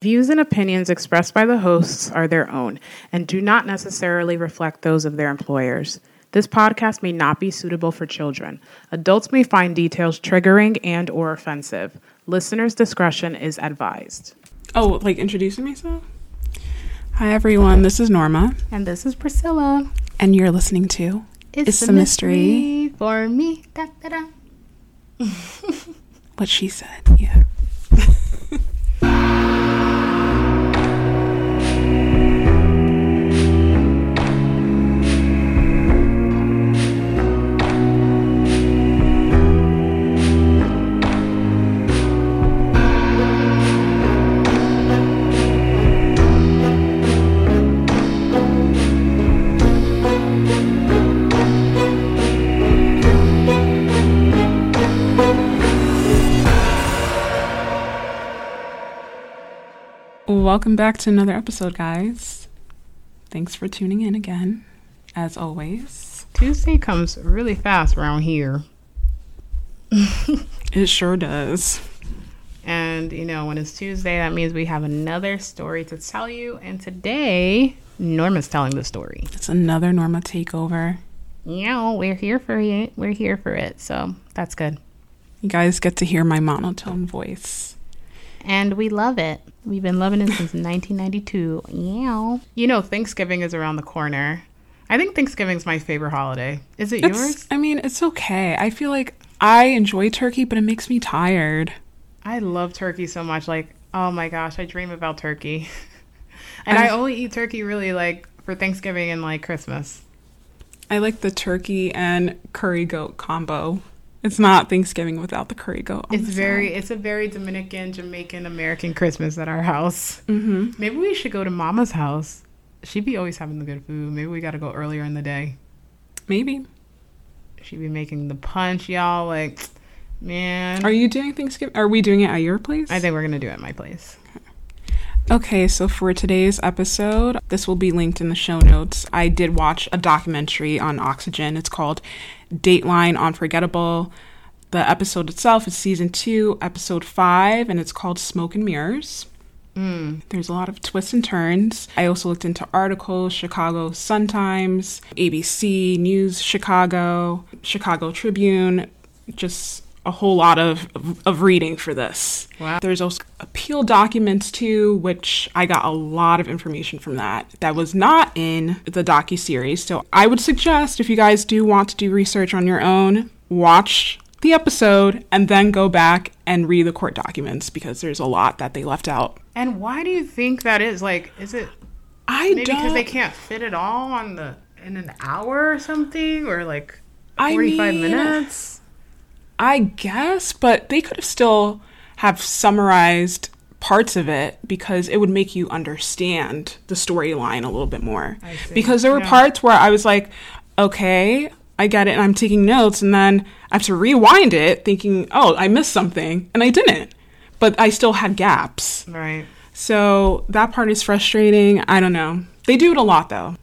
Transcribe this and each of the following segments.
Views and opinions expressed by the hosts are their own and do not necessarily reflect those of their employers. This podcast may not be suitable for children. Adults may find details triggering and or offensive. Listeners' discretion is advised. Oh, like introducing myself? Hi everyone, this is Norma, And this is Priscilla. and you're listening to It's a Mystery. for me. Da, da, da. What She Said. Yeah. Welcome back to another episode, guys. Thanks for tuning in again, as always. Tuesday comes really fast around here. It sure does. And, you know, when it's Tuesday, that means we have another story to tell you. And today, Norma's telling the story. It's another Norma takeover. Yeah, we're here for it. We're here for it. So that's good. You guys get to hear my monotone voice. And we love it. We've been loving it since 1992. Yeah. You know, Thanksgiving is around the corner. I think Thanksgiving's my favorite holiday. Is it It's, yours? I mean, it's okay. I feel like I enjoy turkey, but it makes me tired. I love turkey so much. Like, oh my gosh, I dream about turkey. and I, I- only eat turkey really like for Thanksgiving and like Christmas. I like the turkey and curry goat combo. It's not Thanksgiving without the curry goat. on It's the very, it's a very Dominican, Jamaican, American Christmas at our house. Mm-hmm. Maybe we should go to Mama's house. She'd be always having the good food. Maybe we got to go earlier in the day. Maybe. She'd be making the punch, y'all. Like, man, Are you doing Thanksgiving? Are we doing it at your place? I think we're gonna do it at my place. Okay, so for today's episode, this will be linked in the show notes. I did watch a documentary on Oxygen. It's called Dateline Unforgettable. The episode itself is season two, episode five, and it's called Smoke and Mirrors. Mm. There's a lot of twists and turns. I also looked into articles Chicago Sun-Times, ABC News Chicago, Chicago Tribune, just a whole lot of, of reading for this. Wow. There's also appeal documents too, which I got a lot of information from that that was not in the docu series. So I would suggest if you guys do want to do research on your own, watch the episode and then go back and read the court documents because there's a lot that they left out. And why do you think that is? Like, is it I maybe don't. because they can't fit it all on the in an hour or something, or like I forty-five mean, minutes? I guess, but they could have still have summarized parts of it because it would make you understand the storyline a little bit more. Because there were Yeah. parts where I was like, okay, I get it, and I'm taking notes, and then I have to rewind it, thinking, oh, I missed something, and I didn't. But I still had gaps. Right. So that part is frustrating. I don't know. They do it a lot though,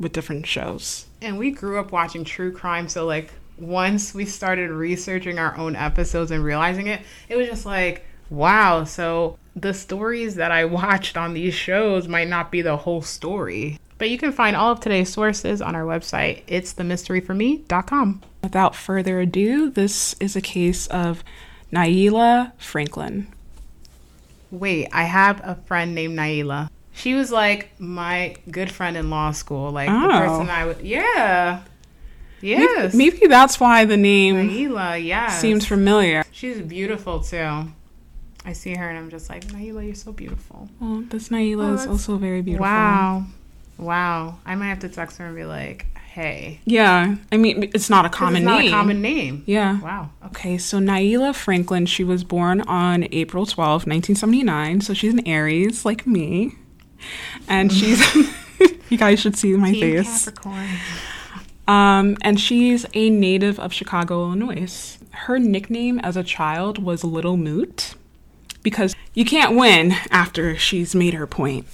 with different shows. And we grew up watching true crime, so like once we started researching our own episodes and realizing it, it was just like, wow, so the stories that I watched on these shows might not be the whole story. But you can find all of today's sources on our website. It's themysteryforme.com. Without further ado, this is a case of Nailah Franklin. Wait, I have a friend named Naila. She was like my good friend in law school. Like the Oh. person I would Yeah. Yes. Maybe, maybe that's why the name Naila, yes. seems familiar. She's beautiful too. I see her and I'm just like, Naila, you're so beautiful. Well, this Nailah Oh, is also very beautiful. Wow. Wow. I might have to text her and be like, hey. Yeah, I mean, it's not a common it's not name. a common name. Yeah. Wow. Okay, so Nailah Franklin, she was born on April 12, 1979. So she's an Aries, like me. And she's, you guys should see my Team face. Capricorn. Um, and she's a native of Chicago, Illinois. Her nickname as a child was Little Moot because you can't win after she's made her point.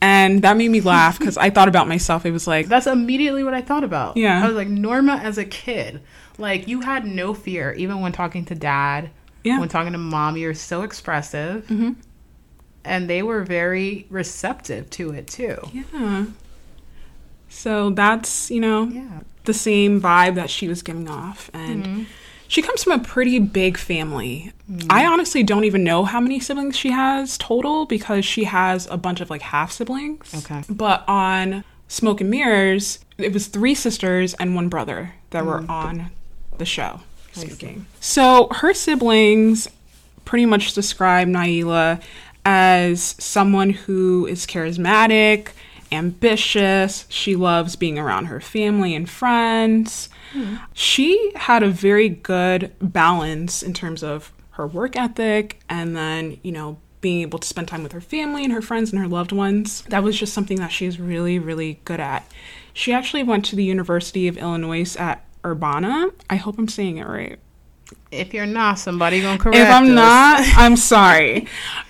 And that made me laugh because I thought about myself. It was like, That's immediately what I thought about. Yeah. I was like, Norma as a kid. Like, you had no fear, even when talking to dad, Yeah. when talking to mom, you're so expressive. Mhm. and they were very receptive to it too. Yeah. So that's, you know, Yeah. the same vibe that she was giving off. And mm-hmm. she comes from a pretty big family. Mm-hmm. I honestly don't even know how many siblings she has total because she has a bunch of like half siblings. Okay. But on Smoke and Mirrors, it was three sisters and one brother that were mm. on the show speaking. So her siblings pretty much describe Nailah as someone who is charismatic, ambitious. She loves being around her family and friends. She had a very good balance in terms of her work ethic and then, you know, being able to spend time with her family and her friends and her loved ones. That was just something that she she's really, really good at. She actually went to the University of Illinois at Urbana. I hope I'm saying it right. If you're not, somebody gonna correct If I'm us. not, I'm sorry.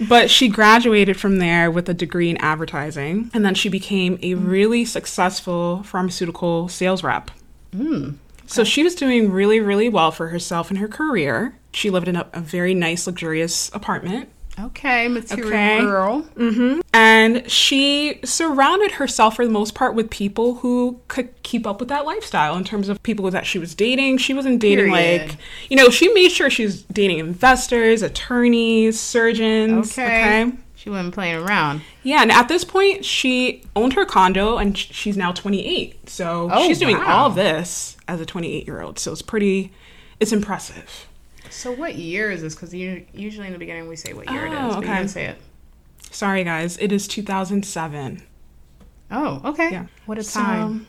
But she graduated from there with a degree in advertising, and then she became a mm. really successful pharmaceutical sales rep. Mm, so she was doing really, really well for herself in her career. She lived in a, a very nice, luxurious apartment. Okay, material Okay. girl. Mm-hmm. And she surrounded herself for the most part with people who could keep up with that lifestyle in terms of people that she was dating. She wasn't dating Period. like, you know, she made sure she was dating investors, attorneys, surgeons. Okay. Okay. She wasn't playing around. Yeah, and at this point, she owned her condo and she's now 28. So Oh, she's doing wow. all this as a 28 year old. So it's pretty, it's impressive. So what year is this? Because usually in the beginning we say what year it Oh, is, but you okay. didn't say it. Sorry, guys. It is 2007. Oh, okay. Yeah. What a So, time.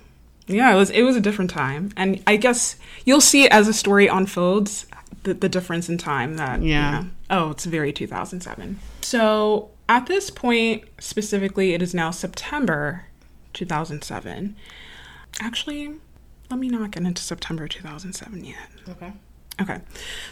yeah, it was it was a different time, and I guess you'll see it as the story unfolds the, the difference in time. That you Yeah. know, oh, it's very 2007. So at this point, specifically, it is now September 2007. Actually, let me not get into September 2007 yet. okay. Okay.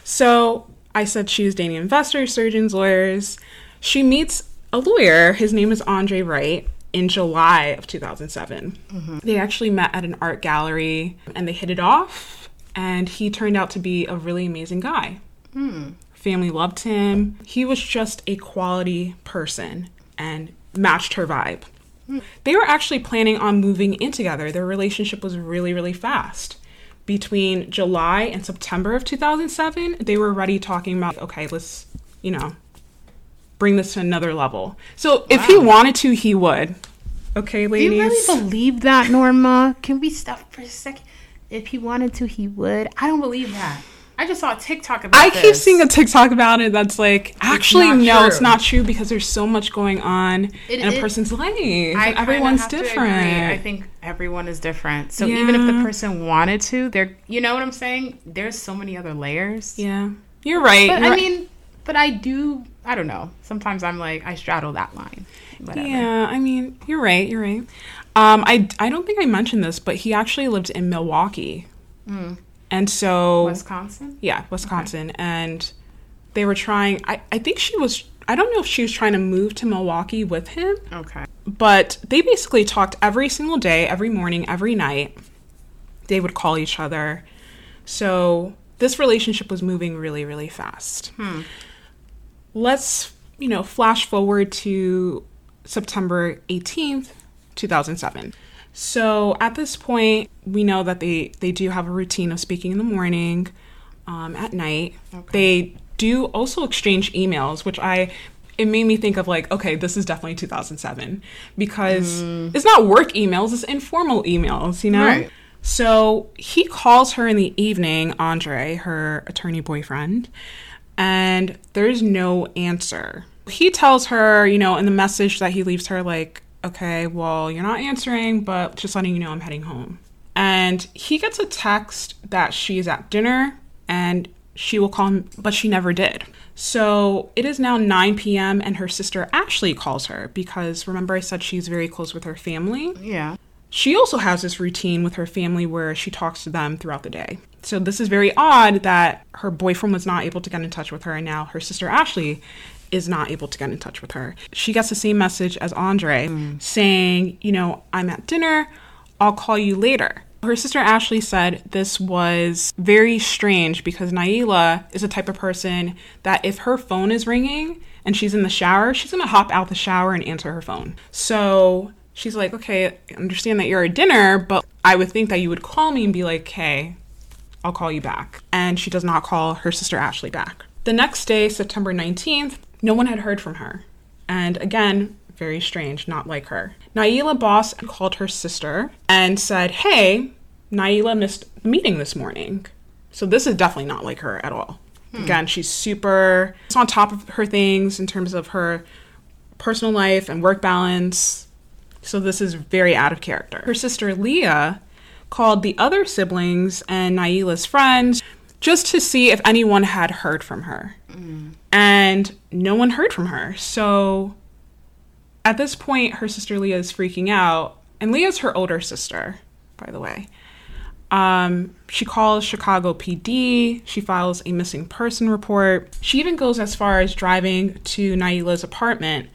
So I said she was dating investors, surgeons, lawyers. She meets a lawyer. His name is Andre Wright in July of 2007. Mm-hmm. They actually met at an art gallery and they hit it off. And he turned out to be a really amazing guy. Hmm. Family loved him. He was just a quality person and matched her vibe. Hmm. They were actually planning on moving in together. Their relationship was really, really fast. Between July and September of 2007, they were already talking about, okay, let's, you know, bring this to another level. So if he wanted to, he would. Okay, ladies. Do you really believe that, Norma? Can we stop for a second? If he wanted to, he would. I don't believe that. I just saw a TikTok about I this. keep seeing a TikTok about it that's like, actually, not no, true. it's not true because there's so much going on It- in a it- person's life. I Everyone's have to agree. different. I think everyone is different. So even if the person wanted to, they're you know what I'm saying? There's so many other layers. yeah, you're right. But you're I right. mean, but I do I don't know. Sometimes I'm like I straddle that line. Whatever. Yeah, I mean, you're right. You're right. Um, I I don't think I mentioned this, but he actually lived in Milwaukee, and so Wisconsin? yeah, Wisconsin, and they were trying. I I think she was. I don't know if she was trying to move to Milwaukee with him, Okay. but they basically talked every single day, every morning, every night. They would call each other. So this relationship was moving really, really fast. Hmm. Let's, you know, flash forward to September 18th, 2007. So at this point, we know that they, they do have a routine of speaking in the morning, um, at night. They do also exchange emails, which I it made me think of like, okay, this is definitely 2007 because it's not work emails, it's informal emails, you know? Right. So he calls her in the evening, Andre, her attorney boyfriend, and there's no answer. He tells her, you know, in the message that he leaves her, like, okay, well, you're not answering, but just letting you know I'm heading home. And he gets a text that she's at dinner and she will call him, but she never did. So it is now 9 p.m., and her sister Ashley calls her because remember, I said she's very close with her family. Yeah. She also has this routine with her family where she talks to them throughout the day. So this is very odd that her boyfriend was not able to get in touch with her and now her sister Ashley is not able to get in touch with her. She gets the same message as Andre saying, you know, I'm at dinner, I'll call you later. Her sister Ashley said this was very strange because Nailah is a type of person that if her phone is ringing and she's in the shower, she's gonna hop out the shower and answer her phone. So she's like, okay, I understand that you're at dinner, but I would think that you would call me and be like, hey, I'll call you back. And she does not call her sister Ashley back. The next day, September 19th, no one had heard from her. And again, very strange, not like her. Nailah Boss called her sister and said, Hey, Nailah missed the meeting this morning. So this is definitely not like her at all. Hmm. Again, she's super she's on top of her things in terms of her personal life and work balance. So this is very out of character. Her sister Leah called the other siblings and Nailah's friends just to see if anyone had heard from her. Mm. And no one heard from her. So at this point, her sister Leah is freaking out. And Leah's her older sister, by the way. Um, she calls Chicago PD. She files a missing person report. She even goes as far as driving to Nailah's apartment.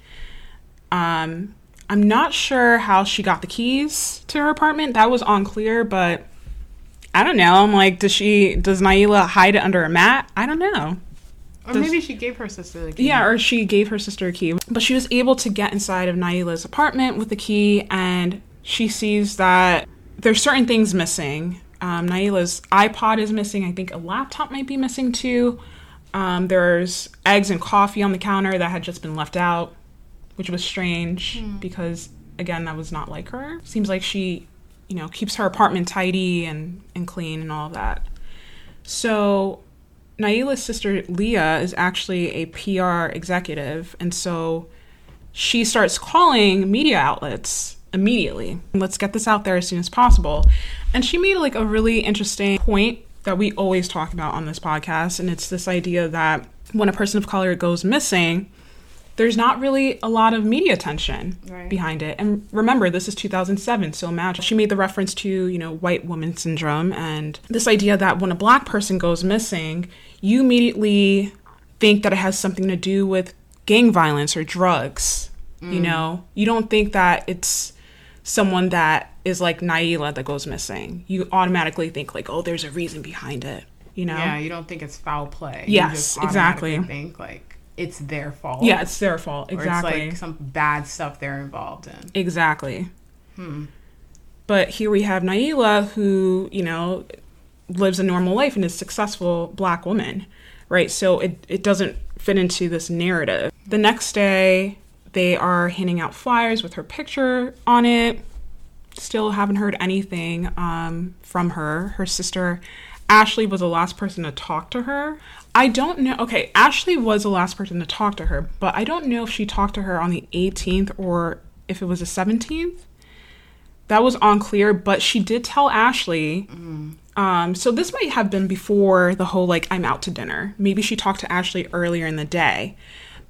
Um, I'm not sure how she got the keys to her apartment. That was unclear, but I don't know. I'm like, does she does Nailah hide it under a mat? I don't know. Or does, maybe she gave her sister the key. Yeah, or she gave her sister a key. But she was able to get inside of Nailah's apartment with the key, and she sees that there's certain things missing. Um, Nailah's iPod is missing. I think a laptop might be missing too. Um, there's eggs and coffee on the counter that had just been left out, which was strange hmm. because again, that was not like her. Seems like she you know, keeps her apartment tidy and, and clean and all that. So Nailah's sister Leah is actually a PR executive, and so she starts calling media outlets immediately. Let's get this out there as soon as possible. And she made like a really interesting point that we always talk about on this podcast, and it's this idea that when a person of color goes missing, there's not really a lot of media attention right. behind it. And remember, this is 2007, so imagine she made the reference to, you know, white woman syndrome and this idea that when a black person goes missing, you immediately think that it has something to do with gang violence or drugs. Mm. You know, you don't think that it's someone that is like Nailah that goes missing. You automatically think like, oh, there's a reason behind it. You know? Yeah, you don't think it's foul play. Yes, exactly. Think like it's their fault. Yeah, it's their fault. Exactly. Or it's like some bad stuff they're involved in. Exactly. Hmm. But here we have Nailah, who you know lives a normal life and is a successful black woman, right? So it it doesn't fit into this narrative. The next day, they are handing out flyers with her picture on it. Still haven't heard anything um, from her. Her sister Ashley was the last person to talk to her. I don't know. Okay, Ashley was the last person to talk to her, but I don't know if she talked to her on the 18th or if it was the 17th. That was unclear, but she did tell Ashley. Mm. Um, so this might have been before the whole like I'm out to dinner. Maybe she talked to Ashley earlier in the day.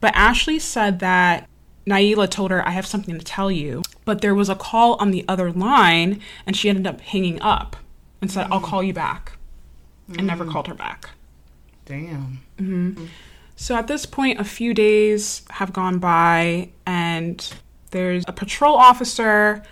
But Ashley said that Nailah told her, I have something to tell you. But there was a call on the other line, and she ended up hanging up and said, mm. I'll call you back, and mm. never called her back. Damn. Mm-hmm. So at this point, a few days have gone by, and there's a patrol officer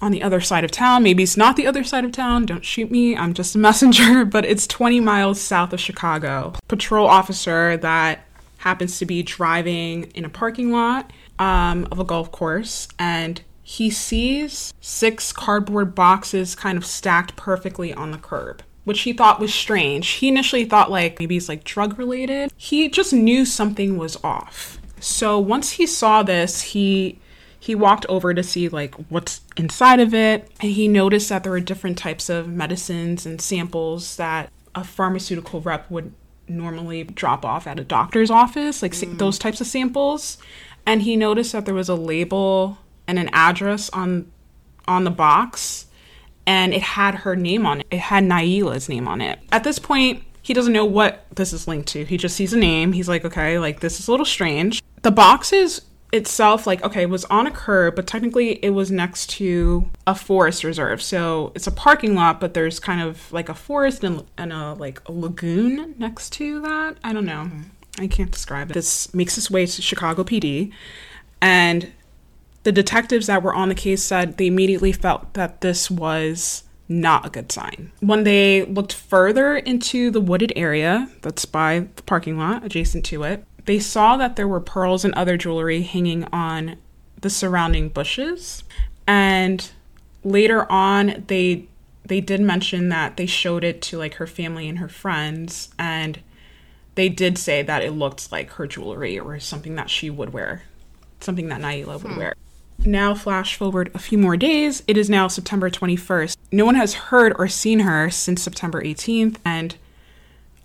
on the other side of town. Maybe it's not the other side of town. Don't shoot me. I'm just a messenger, but it's 20 miles south of Chicago. Patrol officer that happens to be driving in a parking lot um, of a golf course, and he sees six cardboard boxes kind of stacked perfectly on the curb which he thought was strange. He initially thought like maybe it's like drug related. He just knew something was off. So once he saw this, he he walked over to see like what's inside of it and he noticed that there were different types of medicines and samples that a pharmaceutical rep would normally drop off at a doctor's office, like mm. those types of samples. And he noticed that there was a label and an address on on the box and it had her name on it. It had Nailah's name on it. At this point, he doesn't know what this is linked to. He just sees a name. He's like, okay, like this is a little strange. The boxes itself, like, okay, was on a curb, but technically it was next to a forest reserve. So it's a parking lot, but there's kind of like a forest and, and a like a lagoon next to that. I don't know. Mm-hmm. I can't describe it. This makes its way to Chicago PD. And the detectives that were on the case said they immediately felt that this was not a good sign. When they looked further into the wooded area that's by the parking lot adjacent to it, They saw that there were pearls and other jewelry hanging on the surrounding bushes. And later on, they they did mention that they showed it to like her family and her friends and they did say that it looked like her jewelry or something that she would wear, something that Nailah would hmm. wear. Now, flash forward a few more days. It is now September 21st. No one has heard or seen her since September 18th, and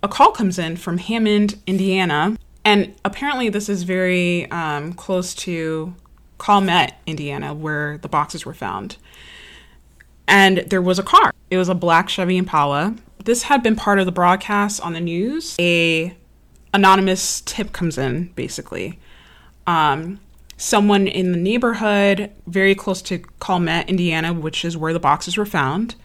a call comes in from Hammond, Indiana. And apparently, this is very um, close to Calumet, Indiana, where the boxes were found. And there was a car. It was a black Chevy Impala. This had been part of the broadcast on the news. A anonymous tip comes in, basically. Um, someone in the neighborhood, very close to Calumet, Indiana, which is where the boxes were found.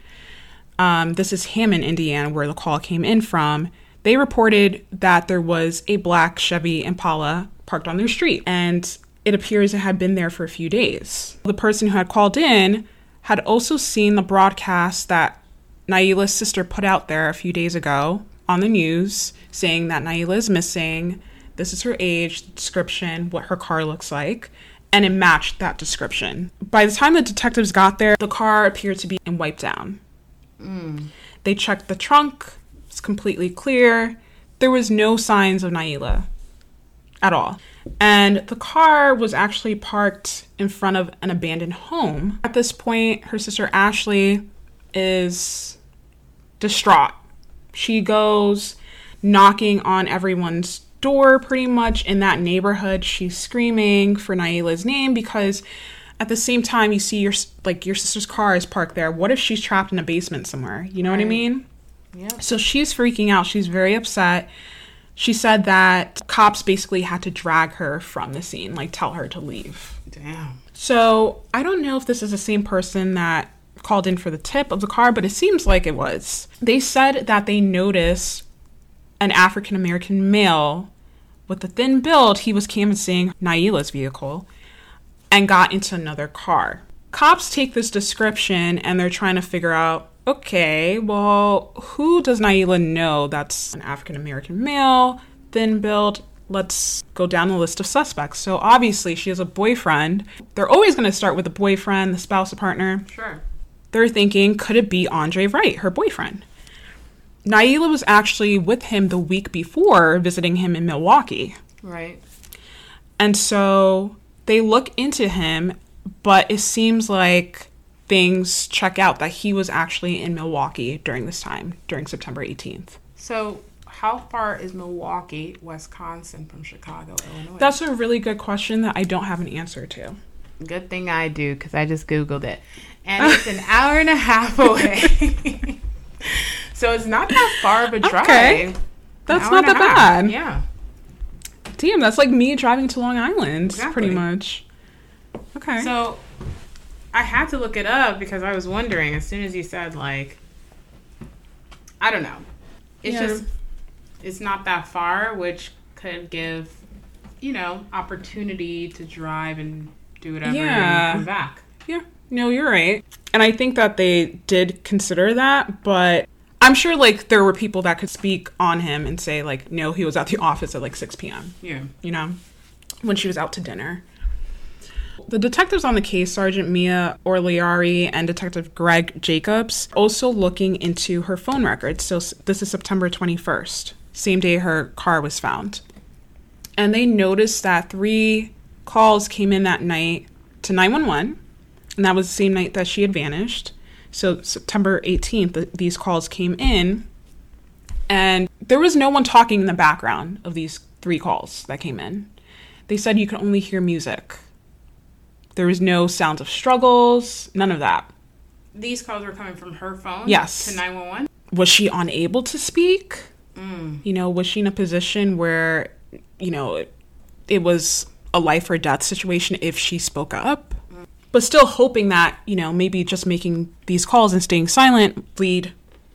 Um, this is Hammond, Indiana, where the call came in from. They reported that there was a black Chevy Impala parked on their street, and it appears it had been there for a few days. The person who had called in had also seen the broadcast that Nailah's sister put out there a few days ago on the news saying that Nailah is missing. This is her age, description, what her car looks like, and it matched that description. By the time the detectives got there, the car appeared to be in wiped down. Hmm. They checked the trunk, it's completely clear. There was no signs of Nailah at all. And the car was actually parked in front of an abandoned home. At this point, her sister Ashley is distraught. She goes knocking on everyone's door pretty much in that neighborhood. She's screaming for Nailah's name because at the same time you see your like your sister's car is parked there. What if she's trapped in a basement somewhere? You know what I mean? Yeah. So she's freaking out. She's very upset. She said that cops basically had to drag her from the scene, like tell her to leave. Damn. So I don't know if this is the same person that called in for the tip of the car, but it seems like it was. They said that they noticed an African American male with a thin build. He was canvassing Nailah's vehicle and got into another car. Cops take this description and they're trying to figure out okay, well, who does Nailah know that's an African American male, thin build? Let's go down the list of suspects. So obviously, she has a boyfriend. They're always going to start with the boyfriend, the spouse, the partner. Sure. They're thinking, could it be Andre Wright, her boyfriend? Nailah was actually with him the week before visiting him in Milwaukee. Right. And so they look into him, but it seems like things check out that he was actually in Milwaukee during this time, during September 18th. So, how far is Milwaukee, Wisconsin, from Chicago, Illinois? That's a really good question that I don't have an answer to. Good thing I do because I just Googled it. And it's an hour and a half away. so it's not that far of a drive. Okay. That's not that half. bad. Yeah. Damn, that's like me driving to Long Island, pretty much. Okay. So I had to look it up because I was wondering as soon as you said, like, I don't know. It's Yeah. just, it's not that far, which could give, you know, opportunity to drive and do whatever Yeah. and come back. Yeah, no, you're right. And I think that they did consider that, but I'm sure like there were people that could speak on him and say like, no, he was at the office at like 6 p.m. Yeah. You know, when she was out to dinner. The detectives on the case, Sergeant Mia Orliari and Detective Greg Jacobs, also looking into her phone records. So this is September 21st, same day her car was found. And they noticed that three calls came in that night to 911, and that was the same night that she had vanished. So September 18th, these calls came in, and there was no one talking in the background of these three calls that came in. They said you could only hear music. There was no sounds of struggles, none of that. These calls were coming from her phone? Yes. To 911? Was she unable to speak? Mm. You know, was she in a position where, you know, it, it was a life or death situation if she spoke up? But still hoping that, you know, maybe just making these calls and staying silent lead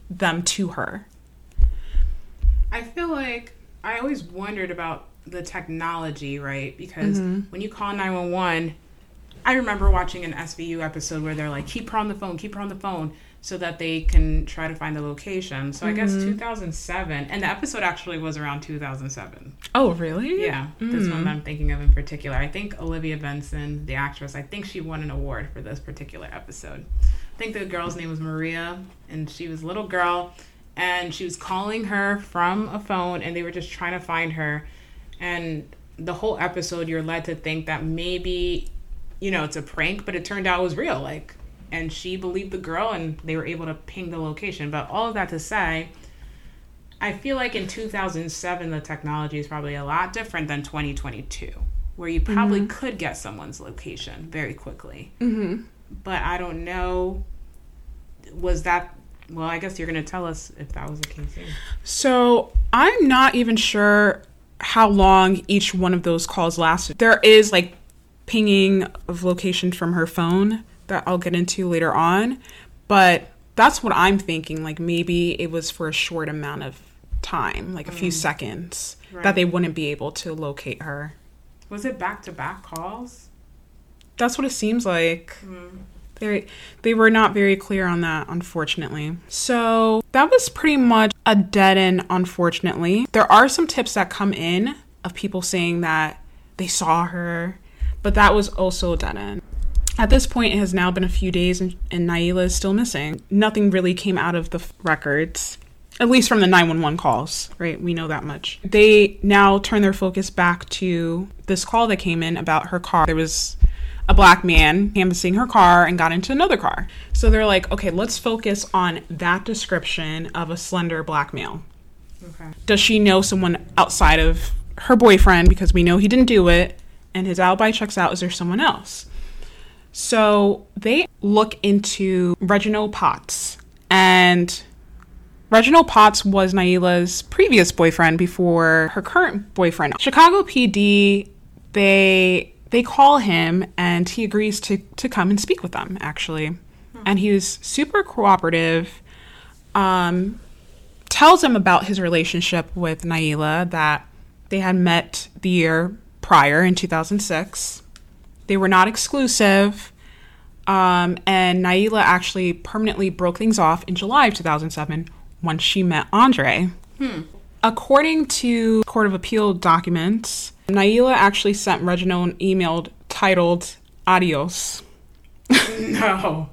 them to her. I feel like I always wondered about the technology, right? Because mm-hmm. when you call 911, I remember watching an SVU episode where they're like, keep her on the phone, keep her on the phone. So that they can try to find the location. So I guess Mm-hmm. 2007, and the episode actually was around 2007. Oh, really? Yeah, this one I'm thinking of in particular. I think Olivia Benson, the actress, I think she won an award for this particular episode. I think the girl's name was Maria, and she was a little girl, and she was calling her from a phone, and they were just trying to find her. And the whole episode, you're led to think that maybe, you know, it's a prank, but it turned out it was real. Like, and she believed the girl, and they were able to ping the location. But all of that to say, I feel like in 2007, the technology is probably a lot different than 2022, where you probably could get someone's location very quickly. Mm-hmm. But I don't know. Was that. Well, I guess you're going to tell us if that was the case. So I'm not even sure how long each one of those calls lasted. There is like pinging of location from her phone that I'll get into later on, but that's what I'm thinking. Like maybe it was for a short amount of time, like a few mm. seconds, that they wouldn't be able to locate her. Was it back to back calls? That's what it seems like. Mm. They they were not very clear on that, unfortunately. So that was pretty much a dead end, unfortunately. There are some tips that come in of people saying that they saw her, but that was also a dead end. At this point, it has now been a few days and, and Nailah is still missing. Nothing really came out of the f- records, at least from the 911 calls, right? We know that much. They now turn their focus back to this call that came in about her car. There was a black man canvassing her car and got into another car. So they're like, okay, let's focus on that description of a slender black male. Okay. Does she know someone outside of her boyfriend because we know he didn't do it and his alibi checks out? Is there someone else? So they look into Reginald Potts. And Reginald Potts was Nailah's previous boyfriend before her current boyfriend. Chicago PD, they they call him and he agrees to, to come and speak with them, actually. And he's super cooperative. Um, tells them about his relationship with Nailah that they had met the year prior in 2006. They were not exclusive. Um, and Nailah actually permanently broke things off in July of 2007 when she met Andre. According to Court of Appeal documents, Nailah actually sent Reginald an email titled Adios. No.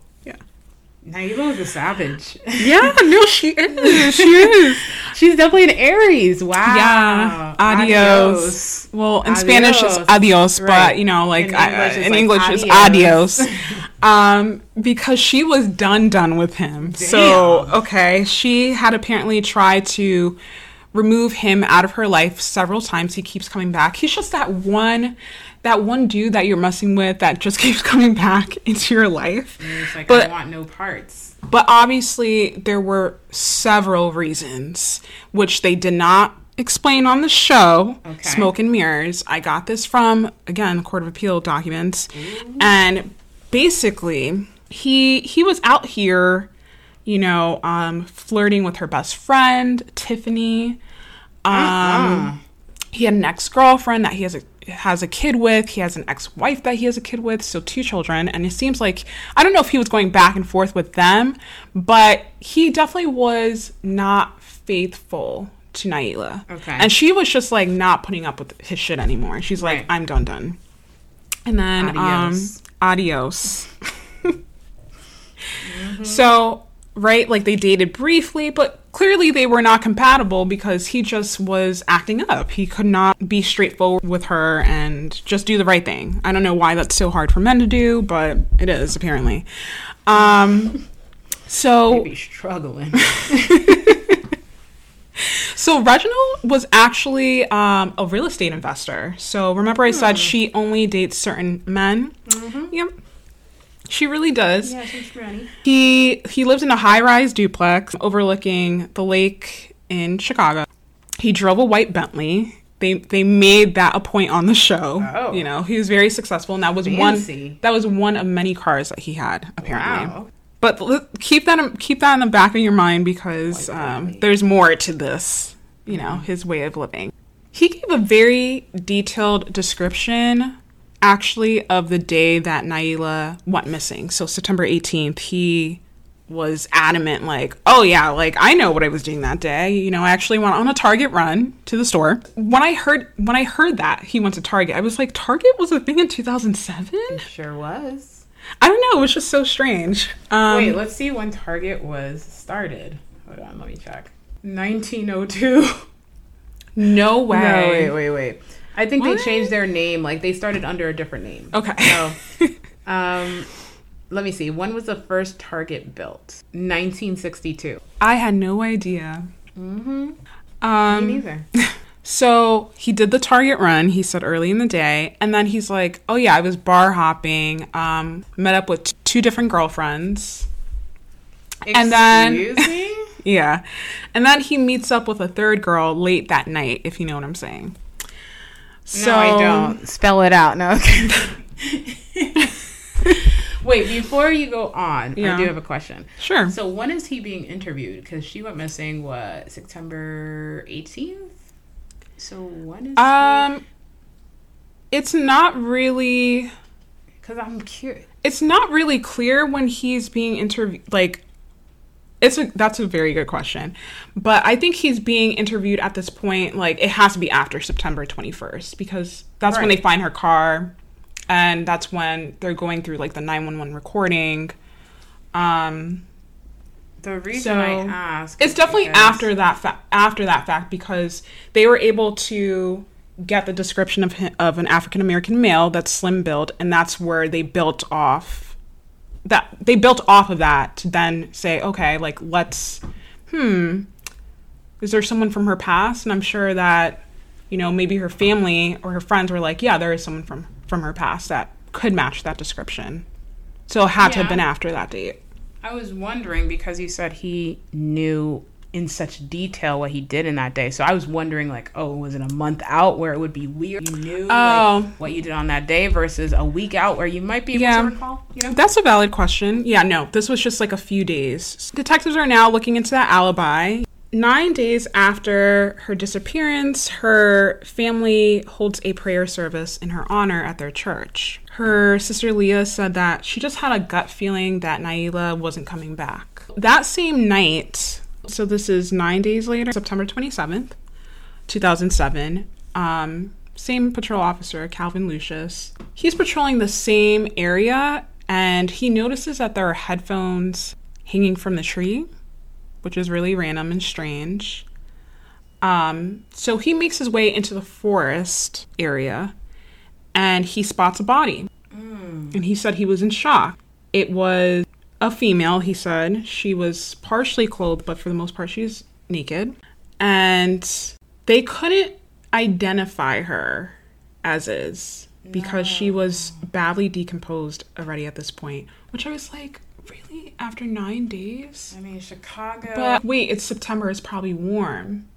Nailah is a savage. Yeah, no, she is. She is. She's definitely an Aries. Wow. Yeah. Adios. Well, in Spanish it's Adios. adios, Right. but you know, like In I- English, it's in like English it's adios. adios. um, because she was done done with him. So okay, she had apparently tried to remove him out of her life several times. He keeps coming back. He's just that one. That one dude that you're messing with that just keeps coming back into your life. It's like, But- I want no parts. But obviously, there were several reasons which they did not explain on the show. Okay. Smoke and Mirrors. I got this from again Court of Appeal documents, and basically, he he was out here, you know, um, flirting with her best friend Tiffany. Um, Uh-uh. he had an ex-girlfriend that he has a has a kid with he has an ex-wife that he has a kid with so two children and it seems like i don't know if he was going back and forth with them but he definitely was not faithful to nailah Okay. and she was just like not putting up with his shit anymore she's like Right. i'm done done and then Adios. um adios so right like they dated briefly but clearly they were not compatible because he just was acting up he could not be straightforward with her and just do the right thing i don't know why that's so hard for men to do but it is apparently um so Be struggling. so Reginald was actually um, a real estate investor. So remember I said she only dates certain men? Yep. She really does. yeah, she's ready. He he lived in a high-rise duplex overlooking the lake in Chicago. He drove a white Bentley. They they made that a point on the show. Oh. You know, he was very successful and that was Fancy. one that was one of many cars that he had apparently. Wow. But l- keep that in- keep that in the back of your mind because um, there's more to this. You know, his way of living. He gave a very detailed description, actually, of the day that Naila went missing. So September 18th, he was adamant, like, oh yeah, like I know what I was doing that day. You know, I actually went on a Target run to the store. When I heard when I heard that he went to Target, I was like, Target was a thing in 2007. Sure was. I don't know. It was just so strange. Um, Wait, let's see when Target was started. Hold on, let me check. 1902. no way. No, wait, wait, wait. I think What? they changed their name. Like they started under a different name. Okay. So, um, let me see. When was the first Target built? 1962. I had no idea. Mm-hmm. Um, Me neither. So he did the Target run, he said early in the day, and then he's like, Oh yeah, I was bar hopping, um, met up with t- two different girlfriends. And then- me? Yeah. And then he meets up with a third girl late that night, if you know what I'm saying. No, I don't. Spell it out. No. Okay. Wait, before you go on, Yeah. I do have a question. Sure. So when is he being interviewed? Because she went missing what September 18th. So when is? Um it's not really Because I'm curious. it's not really clear when he's being interviewed like it's a that's a very good question. But i think he's being interviewed at this point like it has to be after september 21st because that's when they find her car and that's when they're going through like the 911 recording. Um The reason So, I ask, it's definitely because- after that fa- after that fact because they were able to get the description of him, of an African American male that's slim built and that's where they built off that they built off of that to then say okay like let's hmm is there someone from her past? And I'm sure that you know maybe her family or her friends were like yeah there is someone from from her past that could match that description. So it had to have been after that date. I was wondering because you said he knew in such detail what he did in that day. So I was wondering, like, oh, was it a month out where it would be weird? You knew Oh. like, what you did on that day versus a week out where you might be able Yeah. to recall. You know, That's a valid question. Yeah, no, this was just like a few days. Detectives are now looking into that alibi. Nine days after her disappearance, her family holds a prayer service in her honor at their church. Her sister Leah said that she just had a gut feeling that Nailah wasn't coming back. That same night, so this is nine days later, September 27th, 2007. Um, same patrol officer, Calvin Lucius. He's patrolling the same area and he notices that there are headphones hanging from the tree, which is really random and strange. Um, so he makes his way into the forest area and he spots a body. And he said he was in shock. It was a female, he said. She was partially clothed, but for the most part, she's naked. And they couldn't identify her as is because she was badly decomposed already at this point, which I was like, really? After nine days? I mean, Chicago. But wait, it's September, it's probably warm,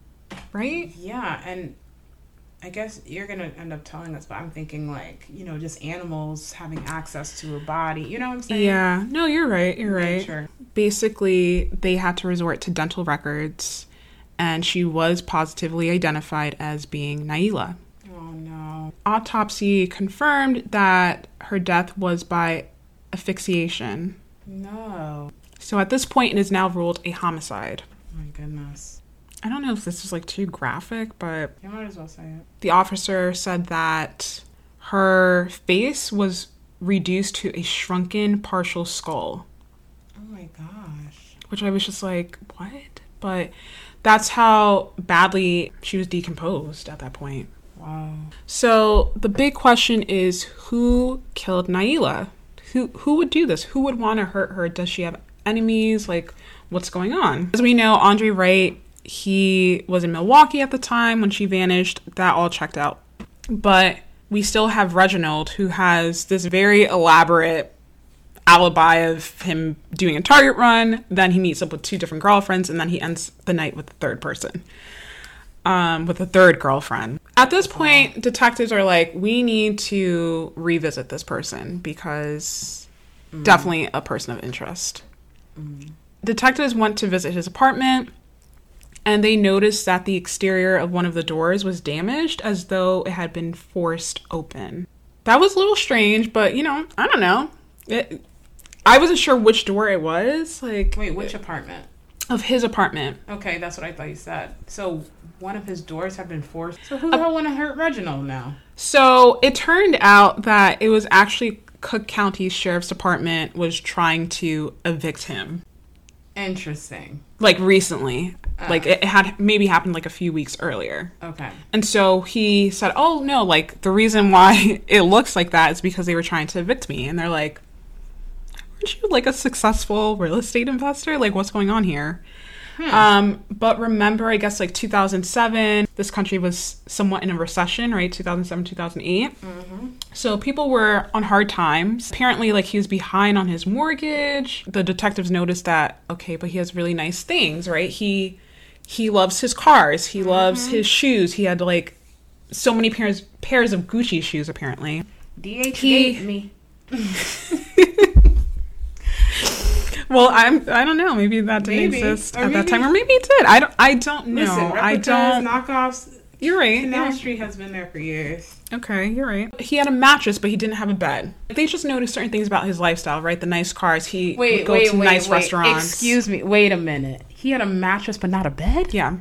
right? yeah, and I guess you're gonna end up telling us, but I'm thinking like, you know, just animals having access to a body. You know what I'm saying? Yeah, no, you're right, you're right. Nature. basically they had to resort to dental records and she was positively identified as being Nailah. Oh no. Autopsy confirmed that her death was by asphyxiation. No. So at this point it is now ruled a homicide. Oh, my goodness. I don't know if this is like too graphic, but You might as well say it. the officer said that her face was reduced to a shrunken partial skull. Oh my gosh. which I was just like, what? But that's how badly she was decomposed at that point. Wow. So the big question is who killed Nailah? Who who would do this? Who would want to hurt her? Does she have enemies? Like what's going on? As we know, Andre Wright, he was in Milwaukee at the time when she vanished. That all checked out. But we still have Reginald who has this very elaborate alibi of him doing a target run. Then he meets up with two different girlfriends, and then he ends the night with the third person, um, with a third girlfriend. At this point, detectives are like, we need to revisit this person because definitely a person of interest. Detectives went to visit his apartment. And they noticed that the exterior of one of the doors was damaged as though it had been forced open. That was a little strange, but you know, I don't know. It, I wasn't sure which door it was, like Wait, which apartment? of his apartment. Okay, that's what I thought you said. So one of his doors had been forced. So who the hell want to hurt Reginald now? So it turned out that it was actually Cook County Sheriff's Department was trying to evict him. Interesting. Like recently. Uh, like it had maybe happened like a few weeks earlier. Okay. And so he said, Oh no, like the reason why it looks like that is because they were trying to evict me. And they're like, Aren't you like a successful real estate investor? Like what's going on here? Hmm. Um, but remember, I guess like 2007, this country was somewhat in a recession, right? 2007, 2008. Mm-hmm. So people were on hard times. Apparently, like he was behind on his mortgage. The detectives noticed that, okay, but he has really nice things, right? He he loves his cars. He loves mm-hmm. his shoes. He had like so many pairs pairs of Gucci shoes apparently. DH He- me. Well, I'm I don't know. Maybe that didn't Maybe. exist Or at that time, or maybe it did. I don't. I don't know. Listen, I don't. knockoffs. You're right. Canal yeah. Street has been there for years. Okay, you're right. He had a mattress, but he didn't have a bed. They just noticed certain things about his lifestyle, right? The nice cars. He Wait, would go wait, to wait, nice wait. restaurants. Excuse me. Wait a minute. He had a mattress, but not a bed. Yeah.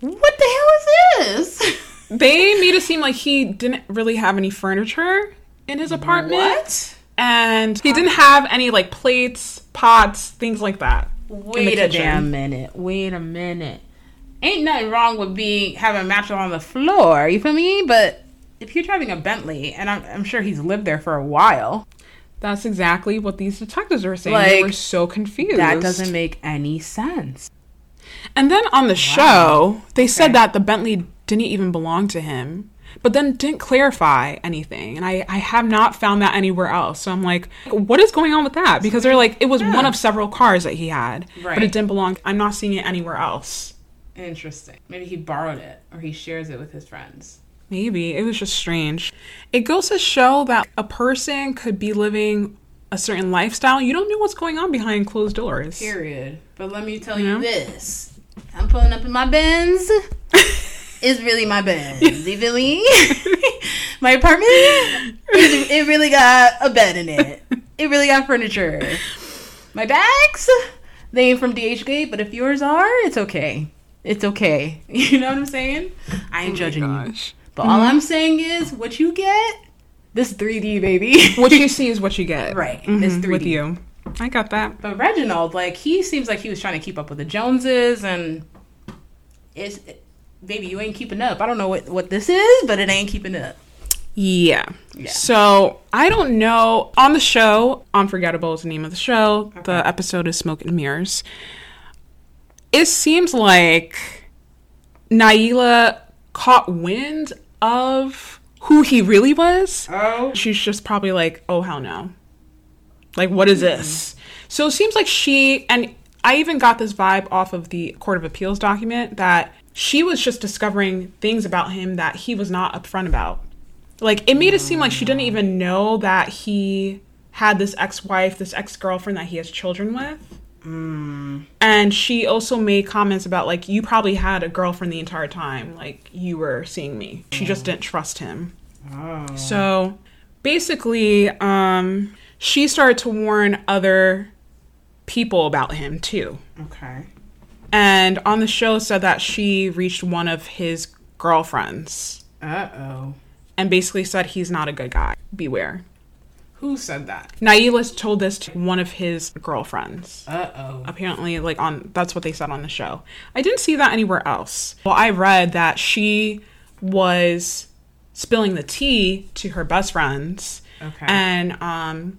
What the hell is this? They made it seem like he didn't really have any furniture in his apartment. What? And he didn't have any like plates, pots, things like that. Wait a damn minute. Wait a minute. Ain't nothing wrong with being having a mattress on the floor. You feel me? But if you're driving a Bentley, and I'm, I'm sure he's lived there for a while, That's exactly what these detectives were saying. they were so confused. that doesn't make any sense. And then on the show, they said that the Bentley didn't even belong to him, but then didn't clarify anything. And I, I have not found that anywhere else. So I'm like, what is going on with that? Because they're like, it was one of several cars that he had, but it didn't belong. I'm not seeing it anywhere else. Interesting. Maybe he borrowed it or he shares it with his friends. Maybe. It was just strange. It goes to show that a person could be living a certain lifestyle. You don't know what's going on behind closed doors. Period. But let me tell Yeah. you this. I'm pulling up in my Benz. it's really my Benz. You feel me? my apartment, it, it really got a bed in it. It really got furniture. My bags, they ain't from DHgate, but if yours are, it's okay. It's okay. You know what I'm saying? I ain't judging you. Gosh. But all I'm saying is, what you get, this 3D baby. What you see is what you get. Right. Mhm, It's 3D. With you. I got that. But Reginald, like, he seems like he was trying to keep up with the Joneses, and it's baby, you ain't keeping up. I don't know what what this is, but it ain't keeping up. Yeah. Yeah. So I don't know. On the show, Unforgettable is the name of the show. The episode is Smoke and Mirrors. It seems like Nailah caught wind of who he really was. Oh, She's just probably like, oh, hell no. Like, what is this? Mm-hmm. So it seems like she, and I even got this vibe off of the Court of Appeals document that she was just discovering things about him that he was not upfront about. Like, it made it seem like she didn't even know that he had this ex wife, this ex girlfriend that he has children with. And she also made comments about, like, you probably had a girlfriend the entire time. Like, you were seeing me. She just didn't trust him. oh. So basically, um, she started to warn other people about him too. okay. And on the show said that she reached one of his girlfriends Uh oh. and basically said he's not a good guy. Beware. Who said that? Nailah told this to one of his girlfriends. Uh oh. Apparently, like on that's what they said on the show. I didn't see that anywhere else. Well, I read that she was spilling the tea to her best friends Okay. and um,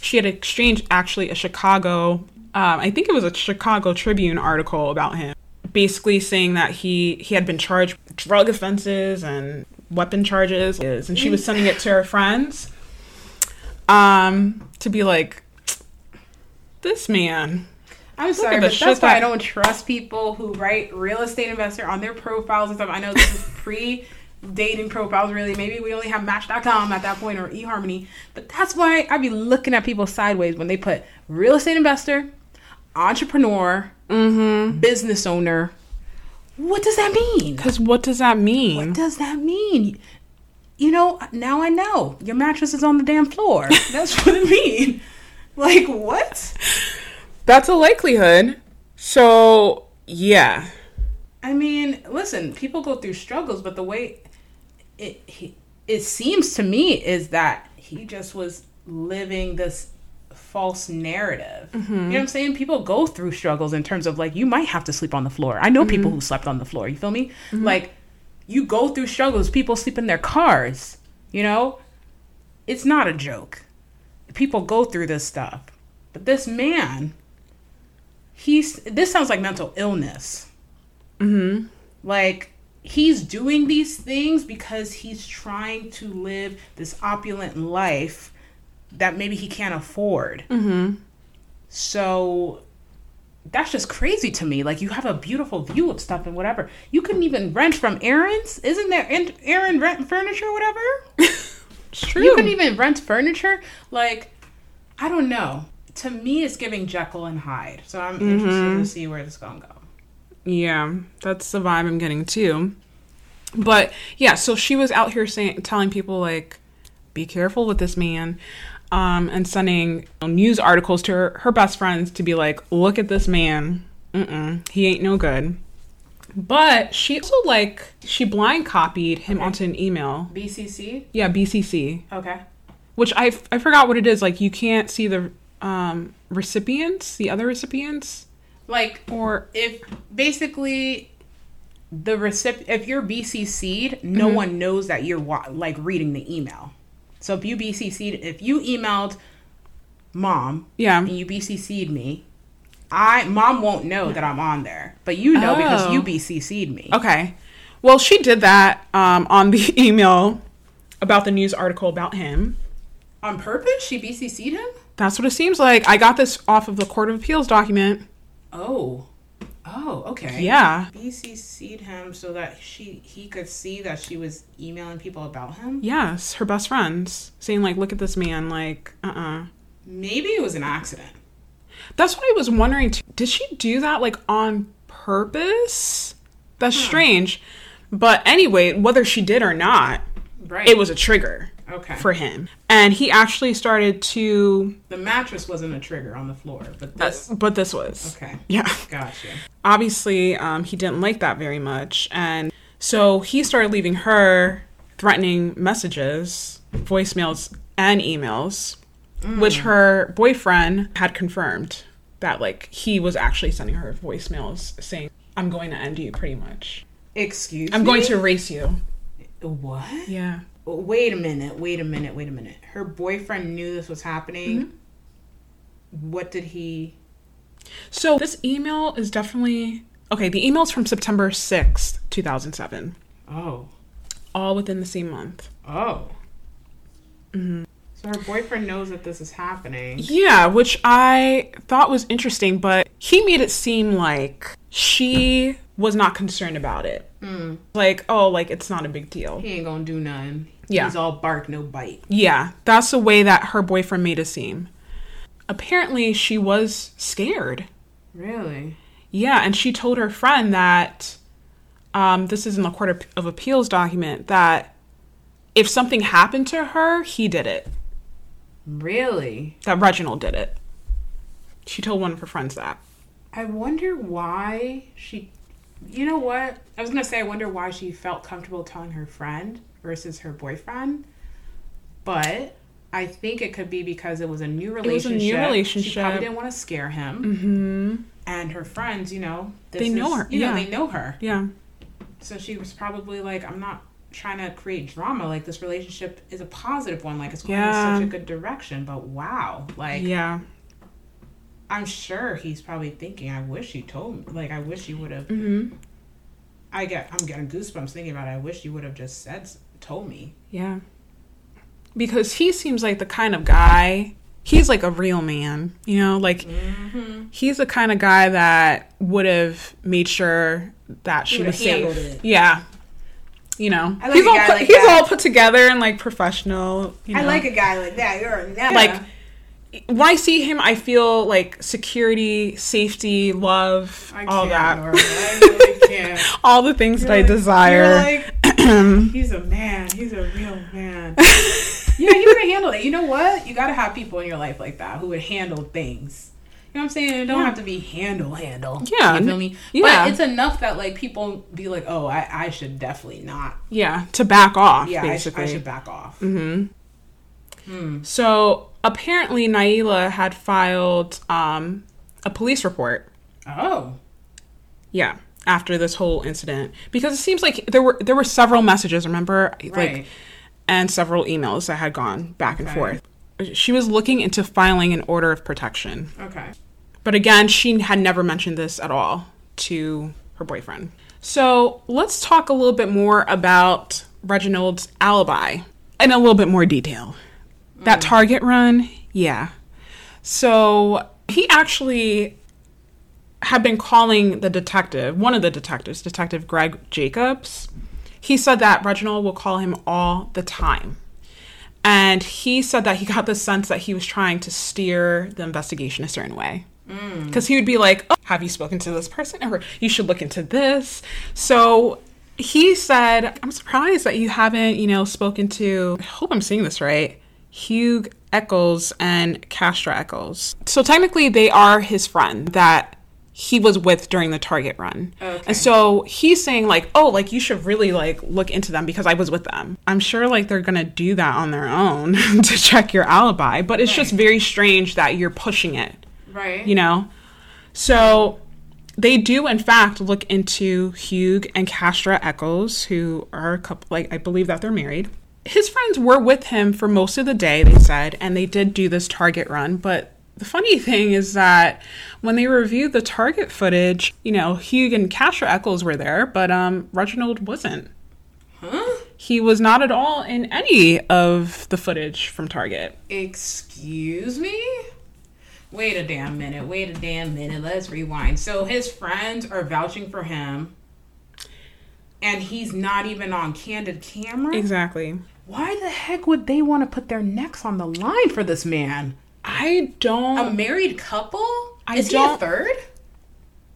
she had exchanged actually a Chicago, um, I think it was a Chicago Tribune article about him, basically saying that he he had been charged drug offenses and weapon charges, and she was sending it to her friends, um, to be like, this man. I'm sorry, but that's why I don't trust people who write real estate investor on their profiles and stuff. I know this is pre dating profiles, really. Maybe we only have Match.com at that point or eHarmony, but that's why I'd be looking at people sideways when they put real estate investor, entrepreneur, business owner. What does that mean? Because what does that mean? What does that mean? You know, now I know your mattress is on the damn floor. That's what it means. Like what? That's a likelihood. So, yeah. I mean, listen, people go through struggles, but the way it he, it seems to me is that he just was living this false narrative. You know what I'm mm-hmm. saying? People go through struggles in terms of like you might have to sleep on the floor. I know people mm-hmm. who slept on the floor. You feel me? Mm-hmm. Like you go through struggles. People sleep in their cars. You know, it's not a joke. People go through this stuff, but this man, he's this sounds like mental illness. Mm-hmm. Like he's doing these things because he's trying to live this opulent life that maybe he can't afford. Mm-hmm. So that's just crazy to me. Like you have a beautiful view of stuff and whatever. You couldn't even rent from Aaron's. Isn't there in- Aaron rent furniture or whatever? It's true. You couldn't even rent furniture. Like I don't know. To me, it's giving Jekyll and Hyde. So I'm mm-hmm. interested to see where this is gonna go. Yeah, that's the vibe I'm getting too. But yeah, so she was out here saying, telling people like, be careful with this man, um, and sending news articles to her, her best friends to be like, look at this man, Mm-mm, he ain't no good. But she also like she blind copied him onto an email. BCC. Yeah, BCC, Okay. which I I forgot what it is. Like you can't see the um recipients, the other recipients, Like or if basically the recipient if you're BCC'd, no one knows that you're wa- like reading the email. So if you BCC'd, if you emailed mom yeah. and you BCC'd me, I mom won't know that I'm on there, but you know because Oh. you BCC'd me. Okay. Well, she did that um, on the email about the news article about him. On purpose, she BCC'd him. That's what it seems like. I got this off of the Court of Appeals document. Oh, oh, okay. Yeah. BCC'd him so that she he could see that she was emailing people about him. Yes, her best friends saying like, "Look at this man." Like, uh, uh Maybe it was an accident. That's what I was wondering. Too. Did she do that like on purpose? That's strange. But anyway, whether she did or not, Right. it was a trigger okay. for him, and he actually started to. The mattress wasn't a trigger on the floor, but Uh, this. but this was. Okay, Yeah. gotcha. obviously um, he didn't like that very much and so he started leaving her threatening messages voicemails and emails which her boyfriend had confirmed that like he was actually sending her voicemails saying i'm going to end you pretty much Excuse me. i'm me? going to erase you What? yeah Wait a minute. Wait a minute. Wait a minute. Her boyfriend knew this was happening. Mm-hmm. What did he? so this email is definitely okay the email's from september 6th 2007 Oh. all within the same month Oh. Mm-hmm. So her boyfriend knows that this is happening. Yeah, which I thought was interesting, but he made it seem like she was not concerned about it. Mm. Like, oh, like it's not a big deal. He ain't gonna do nothing. Yeah. He's all bark, no bite. Yeah, that's the way that her boyfriend made it seem. Apparently, she was scared. Really? Yeah, and she told her friend that um, this is in the Court of- of Appeals document that if something happened to her, he did it. Really? That Reginald did it. She told one of her friends that. I wonder why she. You know what? I was gonna say I wonder why she felt comfortable telling her friend versus her boyfriend, but I think it could be because it was a new was relationship. a new relationship. She probably didn't want to scare him, Mm-hmm. and her friends, you know, this They know is- her, You know, yeah. they know her, Yeah. so she was probably like, "I'm not trying to create drama. Like this relationship is a positive one. Like it's going Yeah. in such a good direction." But wow, like Yeah. I'm sure he's probably thinking, "I wish you told me. Like I wish you would have." Mm-hmm. I get I'm getting goosebumps thinking about it. I wish you would have just said told me. Yeah. Because he seems like the kind of guy, he's like a real man, you know, like Mm-hmm. he's the kind of guy that would have made sure that she was safe. it. Yeah. You know, like he's all put, like he's that. all put together and like professional. You know? I like a guy like that. You're a like when I see him, I feel like security, safety, love, I all can't, that. I really can't. all the things that I You're like- desire. You're like, he's a man. He's a real man. yeah, you would handle it. You know what? You gotta have people in your life like that who would handle things. You know what I'm saying? It don't Yeah. have to be handle handle. Yeah. You feel me? Yeah. But it's enough that like people be like, oh, I, I should definitely not. Yeah, to back off, Yeah, I, sh-. I should back off. Mm-hmm. So apparently, Nailah had filed um, a police report. Oh. Yeah, after this whole incident, because it seems like there were there were several messages. Remember, Right. like, and several emails that had gone back and forth. She was looking into filing an order of protection, Okay. but again, she had never mentioned this at all to her boyfriend. So let's talk a little bit more about Reginald's alibi in a little bit more detail. That mm. Target run, yeah. So he actually had been calling the detective, one of the detectives, Detective Greg Jacobs. He said that Reginald will call him all the time. And he said that he got the sense that he was trying to steer the investigation a certain way. Mm. Because he would be like, oh, Have you spoken to this person? Or you should look into this. So he said, I'm surprised that you haven't, you know, spoken to, I hope I'm saying this right, Hugh Eccles and Castro Eccles. So technically, they are his friend that he was with during the Target run. Okay. And so he's saying like, "Oh, like you should really like look into them because I was with them." I'm sure like they're going to do that on their own to check your alibi, but it's just very strange that you're pushing it, Right. you know? So they do in fact look into Hugh and Castra Eccles, who are a couple like I believe that they're married. His friends were with him for most of the day, they said, and they did do this target run, but the funny thing is that when they reviewed the target footage, you know, Hugh and Castra Eccles were there, but um Reginald wasn't. Huh? He was not at all in any of the footage from Target. Excuse me? Wait a damn minute. Wait a damn minute. Let's rewind. So his friends are vouching for him, and he's not even on candid camera? Exactly. Why the heck would they want to put their necks on the line for this man? I don't A married couple? I Is he don't- a third?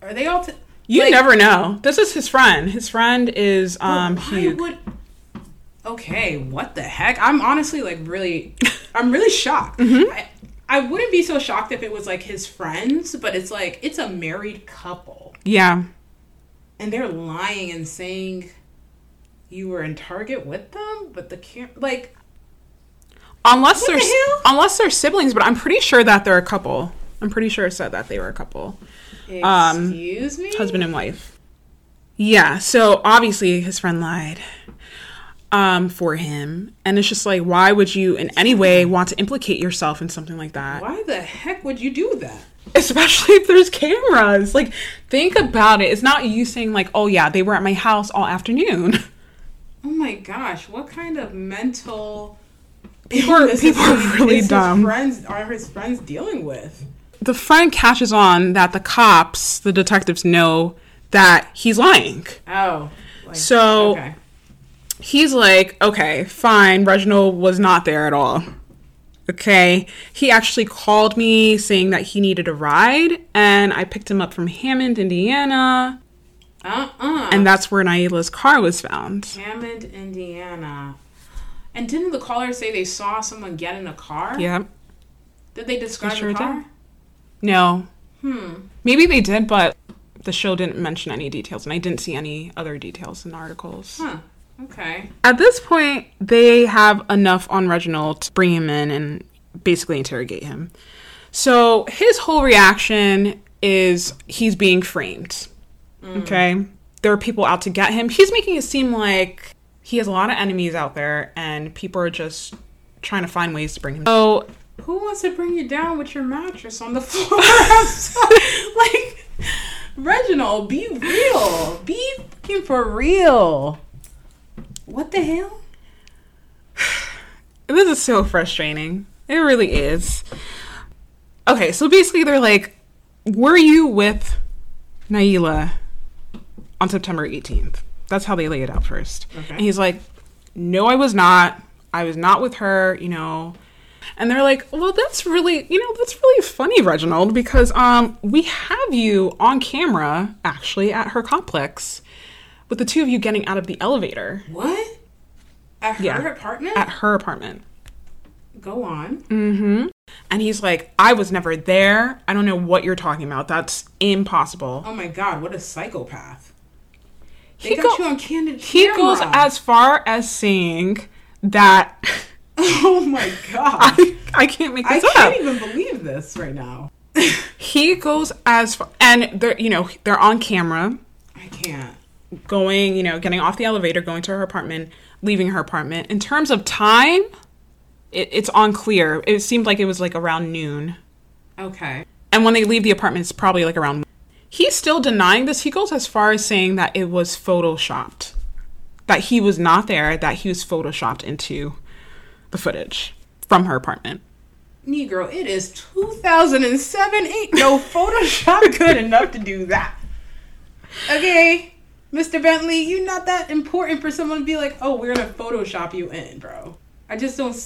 Are they all? T- You like, never know. This is his friend. His friend is um Hugh. would? Okay, what the heck? I'm honestly like really, I'm really shocked. Mm-hmm. I, I wouldn't be so shocked if it was like his friends, but it's like it's a married couple, yeah. And they're lying and saying you were in Target with them, but the cam like Unless What they're the unless they're siblings, but I'm pretty sure that they're a couple. I'm pretty sure it said that they were a couple. Um, excuse me, Husband and wife. Yeah, so obviously his friend lied um for him. And it's just like why would you in any way want to implicate yourself in something like that? Why the heck would you do that? Especially if there's cameras. Like, think about it. It's not you saying like, "Oh yeah, they were at my house all afternoon." Oh my gosh, what kind of mental People are- people are really is his dumb. friends are his friends dealing with? The friend catches on that the cops, the detectives, know that he's lying. Oh, like, So- okay. He's like, "Okay, fine. Reginald was not there at all." Okay, he actually called me saying that he needed a ride, and I picked him up from Hammond, Indiana, Uh uh and that's where Nailah's car was found. Hammond, Indiana. And didn't the caller say they saw someone get in a car? Yeah. Did they describe sure the car? did. No, Hmm. Maybe they did, but the show didn't mention any details, and I didn't see any other details in the articles. Huh. Okay. At this point, they have enough on Reginald to bring him in and basically interrogate him. So his whole reaction is he's being framed. Mm. Okay? There are people out to get him. He's making it seem like he has a lot of enemies out there, and people are just trying to find ways to bring him. So Who wants to bring you down with your mattress on the floor like, Reginald, be real. Be fucking for real. What the hell? This is so frustrating. It really is. Okay, so basically they're like, were you with Nailah on September 18th? That's how they lay it out first. Okay. And he's like, no, I was not. I was not with her, you know. And they're like, well, that's really, you know, that's really funny, Reginald, because um, we have you on camera actually at her complex with the two of you getting out of the elevator What? At her Yeah. apartment? at her apartment. Go on. Mm-hmm. And he's like, I was never there. I don't know what you're talking about. That's impossible. Oh my god, what a psychopath. They He got go- you on candid He goes as far as saying that Oh my god. I, I can't make I this up. I can't even believe this right now. He goes as far, and they're you know they're on camera I can't. Going you know getting off the elevator going to her apartment leaving her apartment. In terms of time, it, it's unclear. It seemed like it was like around noon, Okay. and when they leave the apartment, it's probably like around. He's still denying this. He goes as far as saying that it was photoshopped, that he was not there, that he was photoshopped into the footage from her apartment. Negro, it is 2007. Ain't no Photoshop good enough to do that. Okay, Mr. Bentley, you're not that important for someone to be like, oh, we're gonna Photoshop you in, bro. I just don't.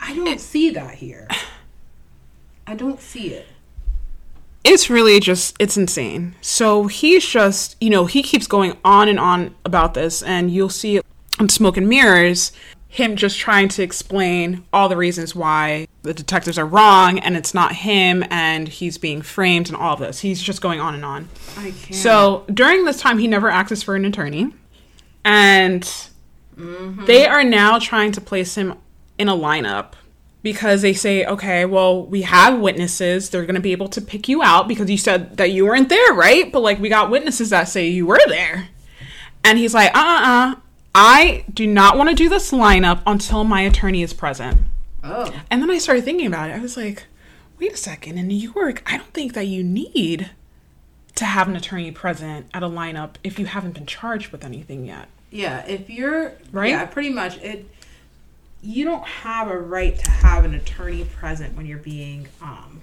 I don't see that here. I don't see it. it's really just it's insane so he's just you know he keeps going on and on about this and you'll see on smoke and mirrors him just trying to explain all the reasons why the detectives are wrong and it's not him and he's being framed and all of this he's just going on and on I can't. so during this time he never asks for an attorney and they are now trying to place him in a lineup because they say, okay, well, we have witnesses. They're going to be able to pick you out because you said that you weren't there, right? But like, we got witnesses that say you were there. And he's like, uh uh uh. I do not want to do this lineup until my attorney is present. oh, And then I started thinking about it. I was like, wait a second. In New York, I don't think that you need to have an attorney present at a lineup if you haven't been charged with anything yet. yeah. If you're Right? yeah, pretty much it. You don't have a right to have an attorney present when you're being um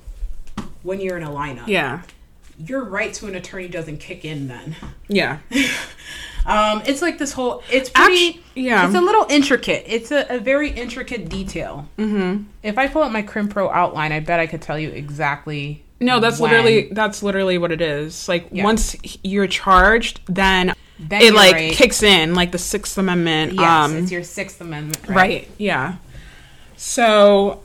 when you're in a lineup. Yeah. Your right to an attorney doesn't kick in then. Yeah. Um, it's like this whole. It's pretty. Actu- yeah. It's a little intricate. It's a, a very intricate detail. Mm-hmm. If I pull up my Crim Pro outline, I bet I could tell you exactly. No, that's when. literally that's literally what it is. Like Yeah. once you're charged, then, Then it like right. kicks in, like the Sixth Amendment. Yes, um, it's your Sixth Amendment. Right. right. Yeah. So,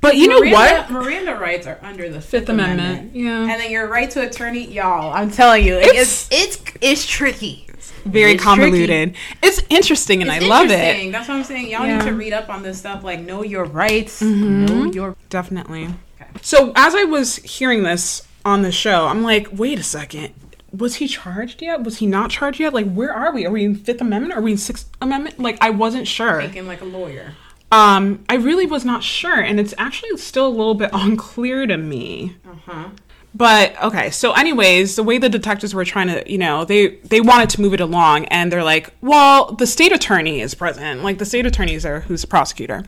but you know Miranda, what? Miranda rights are under the Fifth, Fifth Amendment. Yeah. And then your right to attorney, y'all. I'm telling you, it's it's it's, it's tricky. Very It's convoluted. It's interesting, and It's I love interesting. it. That's what I'm saying. Y'all Yeah. need to read up on this stuff. Like, know your rights. Mm-hmm. Know your. Definitely. Okay. So as I was hearing this on the show, I'm like, wait a second. Was he charged yet? Was he not charged yet? Like, where are we? Are we in Fifth Amendment? Are we in Sixth Amendment? Like, I wasn't sure. Thinking like a lawyer. Um, I really was not sure, and it's actually still a little bit unclear to me. Uh huh. But okay, so anyways, the way the detectives were trying to, you know, they they wanted to move it along, and they're like, well, the state attorney is present, like the state attorney is there, who's the prosecutor,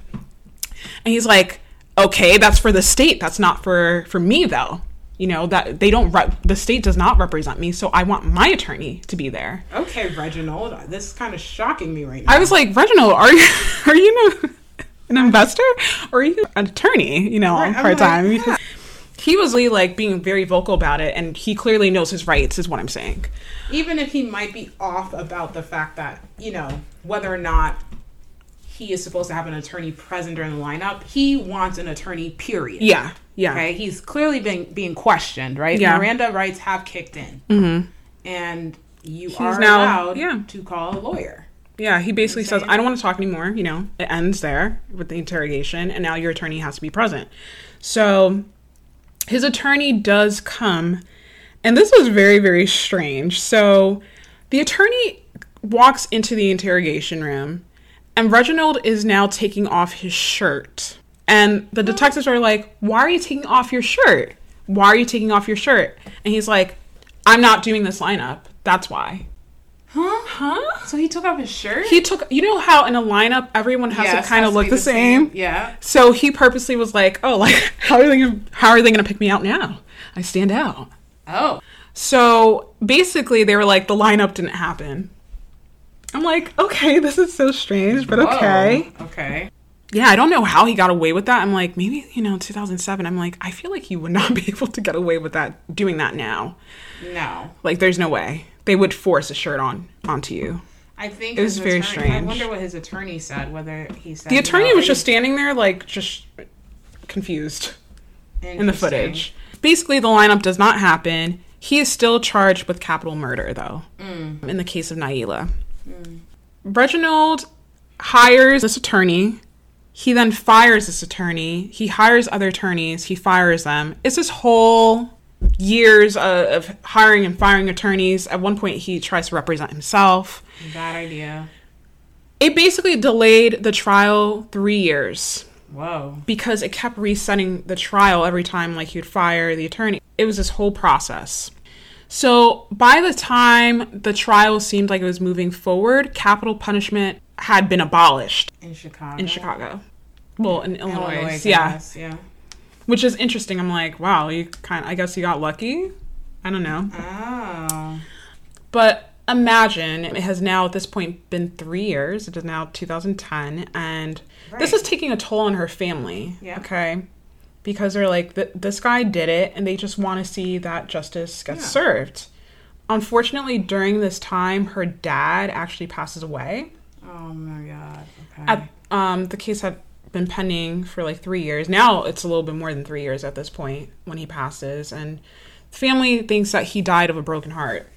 and he's like, okay, that's for the state, that's not for for me though. You know that they don't. Re- the state does not represent me, so I want my attorney to be there. Okay, Reginald, this is kind of shocking me right now. I was like, Reginald, are you are you an, an investor or you an attorney? You know, Right, part time like, because he was really like being very vocal about it, and he clearly knows his rights, is what I'm saying. even if he might be off about the fact that you know whether or not he is supposed to have an attorney present during the lineup, he wants an attorney. Period. Yeah, yeah, Okay, he's clearly been being questioned, right? Yeah. Miranda rights have kicked in, mm-hmm. and you are now- allowed yeah. to call a lawyer. Yeah. He basically says? "I don't want to talk anymore." You know, it ends there with the interrogation, and now your attorney has to be present. So his attorney does come, and this was very, very strange. So the attorney walks into the interrogation room, and Reginald is now taking off his shirt. And the detectives are like, Why are you taking off your shirt? Why are you taking off your shirt? And he's like, I'm not doing this lineup. That's why. Huh? Huh? So he took off his shirt. He took, you know how in a lineup everyone has Yes, to kind of look be the, same? Yeah. So he purposely was like, "Oh, like how are they gonna how are they gonna pick me out now? I stand out." Oh. So basically, they were like, "The lineup didn't happen." I'm like, "Okay, this is so strange, but okay." Whoa. Okay. Yeah, I don't know how he got away with that. I'm like, maybe you know, 2007. I'm like, I feel like he would not be able to get away with that doing that now. No. Like, there's no way they would force a shirt on onto you. I think It was very attorney- I wonder what his attorney said. Whether he said The attorney no, was just standing there, like, just confused in the footage. Basically, the lineup does not happen. He is still charged with capital murder, though, mm. in the case of Nailah. Mm. Reginald hires this attorney. He then fires this attorney. He hires other attorneys. He fires them. It's this whole years of, of hiring and firing attorneys. At one point, he tries to represent himself. Bad idea. It basically delayed the trial three years Whoa. because it kept resetting the trial every time like you'd fire the attorney it was this whole process so by the time the trial seemed like it was moving forward capital punishment had been abolished In Chicago. in chicago well in illinois, Illinois. Yeah guess, Yeah. Which is interesting i'm like wow you kind i guess you got lucky i don't know Oh. But imagine it has now at this point been three years. It is now 2010, and this is taking a toll on her family. Yeah. Okay. Because they're like, this guy did it, and they just want to see that justice gets Yeah. served. Unfortunately, during this time, her dad actually passes away. Oh my god. Okay. At, um, the case had been pending for like three years. Now it's a little bit more than three years at this point when he passes, and the family thinks that he died of a broken heart.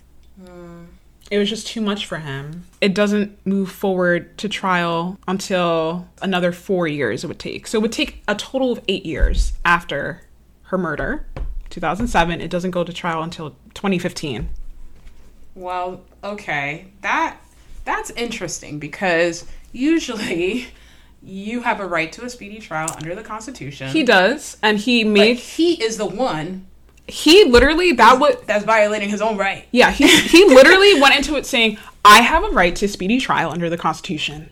Hmm. It was just too much for him. It doesn't move forward to trial until another four years it would take. So it would take a total of eight years after her murder, 2007. It doesn't go to trial until 2015. Well, okay. That that's interesting because usually you have a right to a speedy trial under the Constitution. He does, and he but made he is the one he literally that would that's violating his own right. yeah he he literally went into it saying I have a right to speedy trial under the Constitution,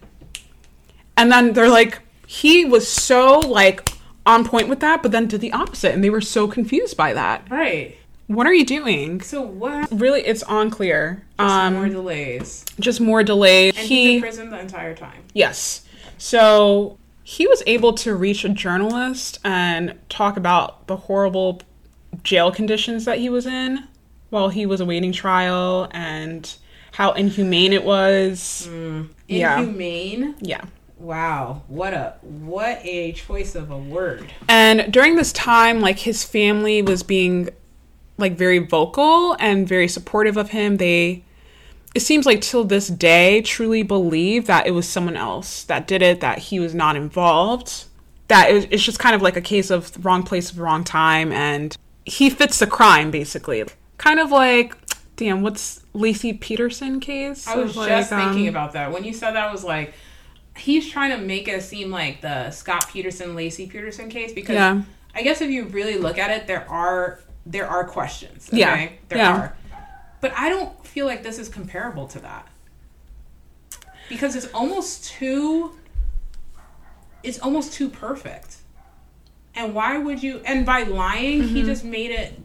and then they're like he was so like on point with that, but then did the opposite, and they were so confused by that. Right. What are you doing? So what? Really, it's unclear. Um, more delays. just more delays. And he's He in prison the entire time. yes, so he was able to reach a journalist and talk about the horrible jail conditions that he was in while he was awaiting trial and how inhumane it was. Mm. Yeah. Inhumane. Yeah. Wow. What a what a choice of a word. And during this time, like his family was being like very vocal and very supportive of him. They it seems like till this day truly believe that it was someone else that did it, that he was not involved. That it, it's just kind of like a case of wrong place, wrong time, and he fits the crime basically. Kind of like, damn, what's Laci Peterson case? I was Of, just like, thinking um, about that. When you said that I was like he's trying to make it seem like the Scott Peterson Laci Peterson case because Yeah. I guess if you really look at it there are there are questions. Okay? Yeah. There Yeah. are. But I don't feel like this is comparable to that. Because it's almost too it's almost too perfect. And why would you and by lying Mm-hmm. he just made it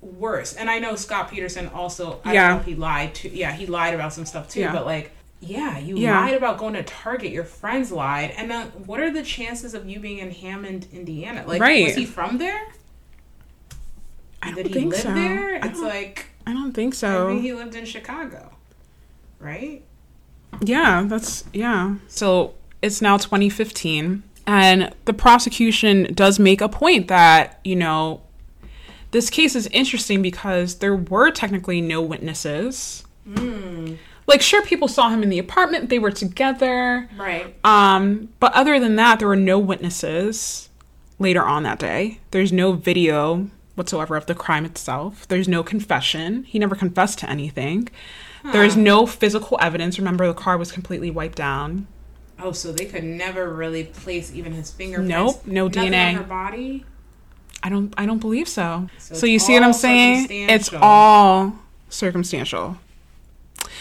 worse. And I know Scott Peterson also I Yeah. he lied to yeah, he lied about some stuff too, Yeah. but like yeah, you Yeah. lied about going to Target. Your friends lied, and then what are the chances of you being in Hammond, Indiana? Like, Right. was he from there? I don't Did he live so. there? It's like I don't think I so. think he lived in Chicago, right? Yeah, that's yeah. So it's now 2015 and the prosecution does make a point that, you know, this case is interesting because there were technically no witnesses. Like sure people saw him in the apartment, they were together. Right. Um, but other than that, there were no witnesses later on that day. There's no video whatsoever of the crime itself. There's no confession. He never confessed to anything. There's no physical evidence. Remember, the car was completely wiped down. Oh, so they could never really place even his fingerprints. Nope, no Nothing DNA. on her body. I don't. I don't believe so. So So, you see what I'm saying? It's all circumstantial.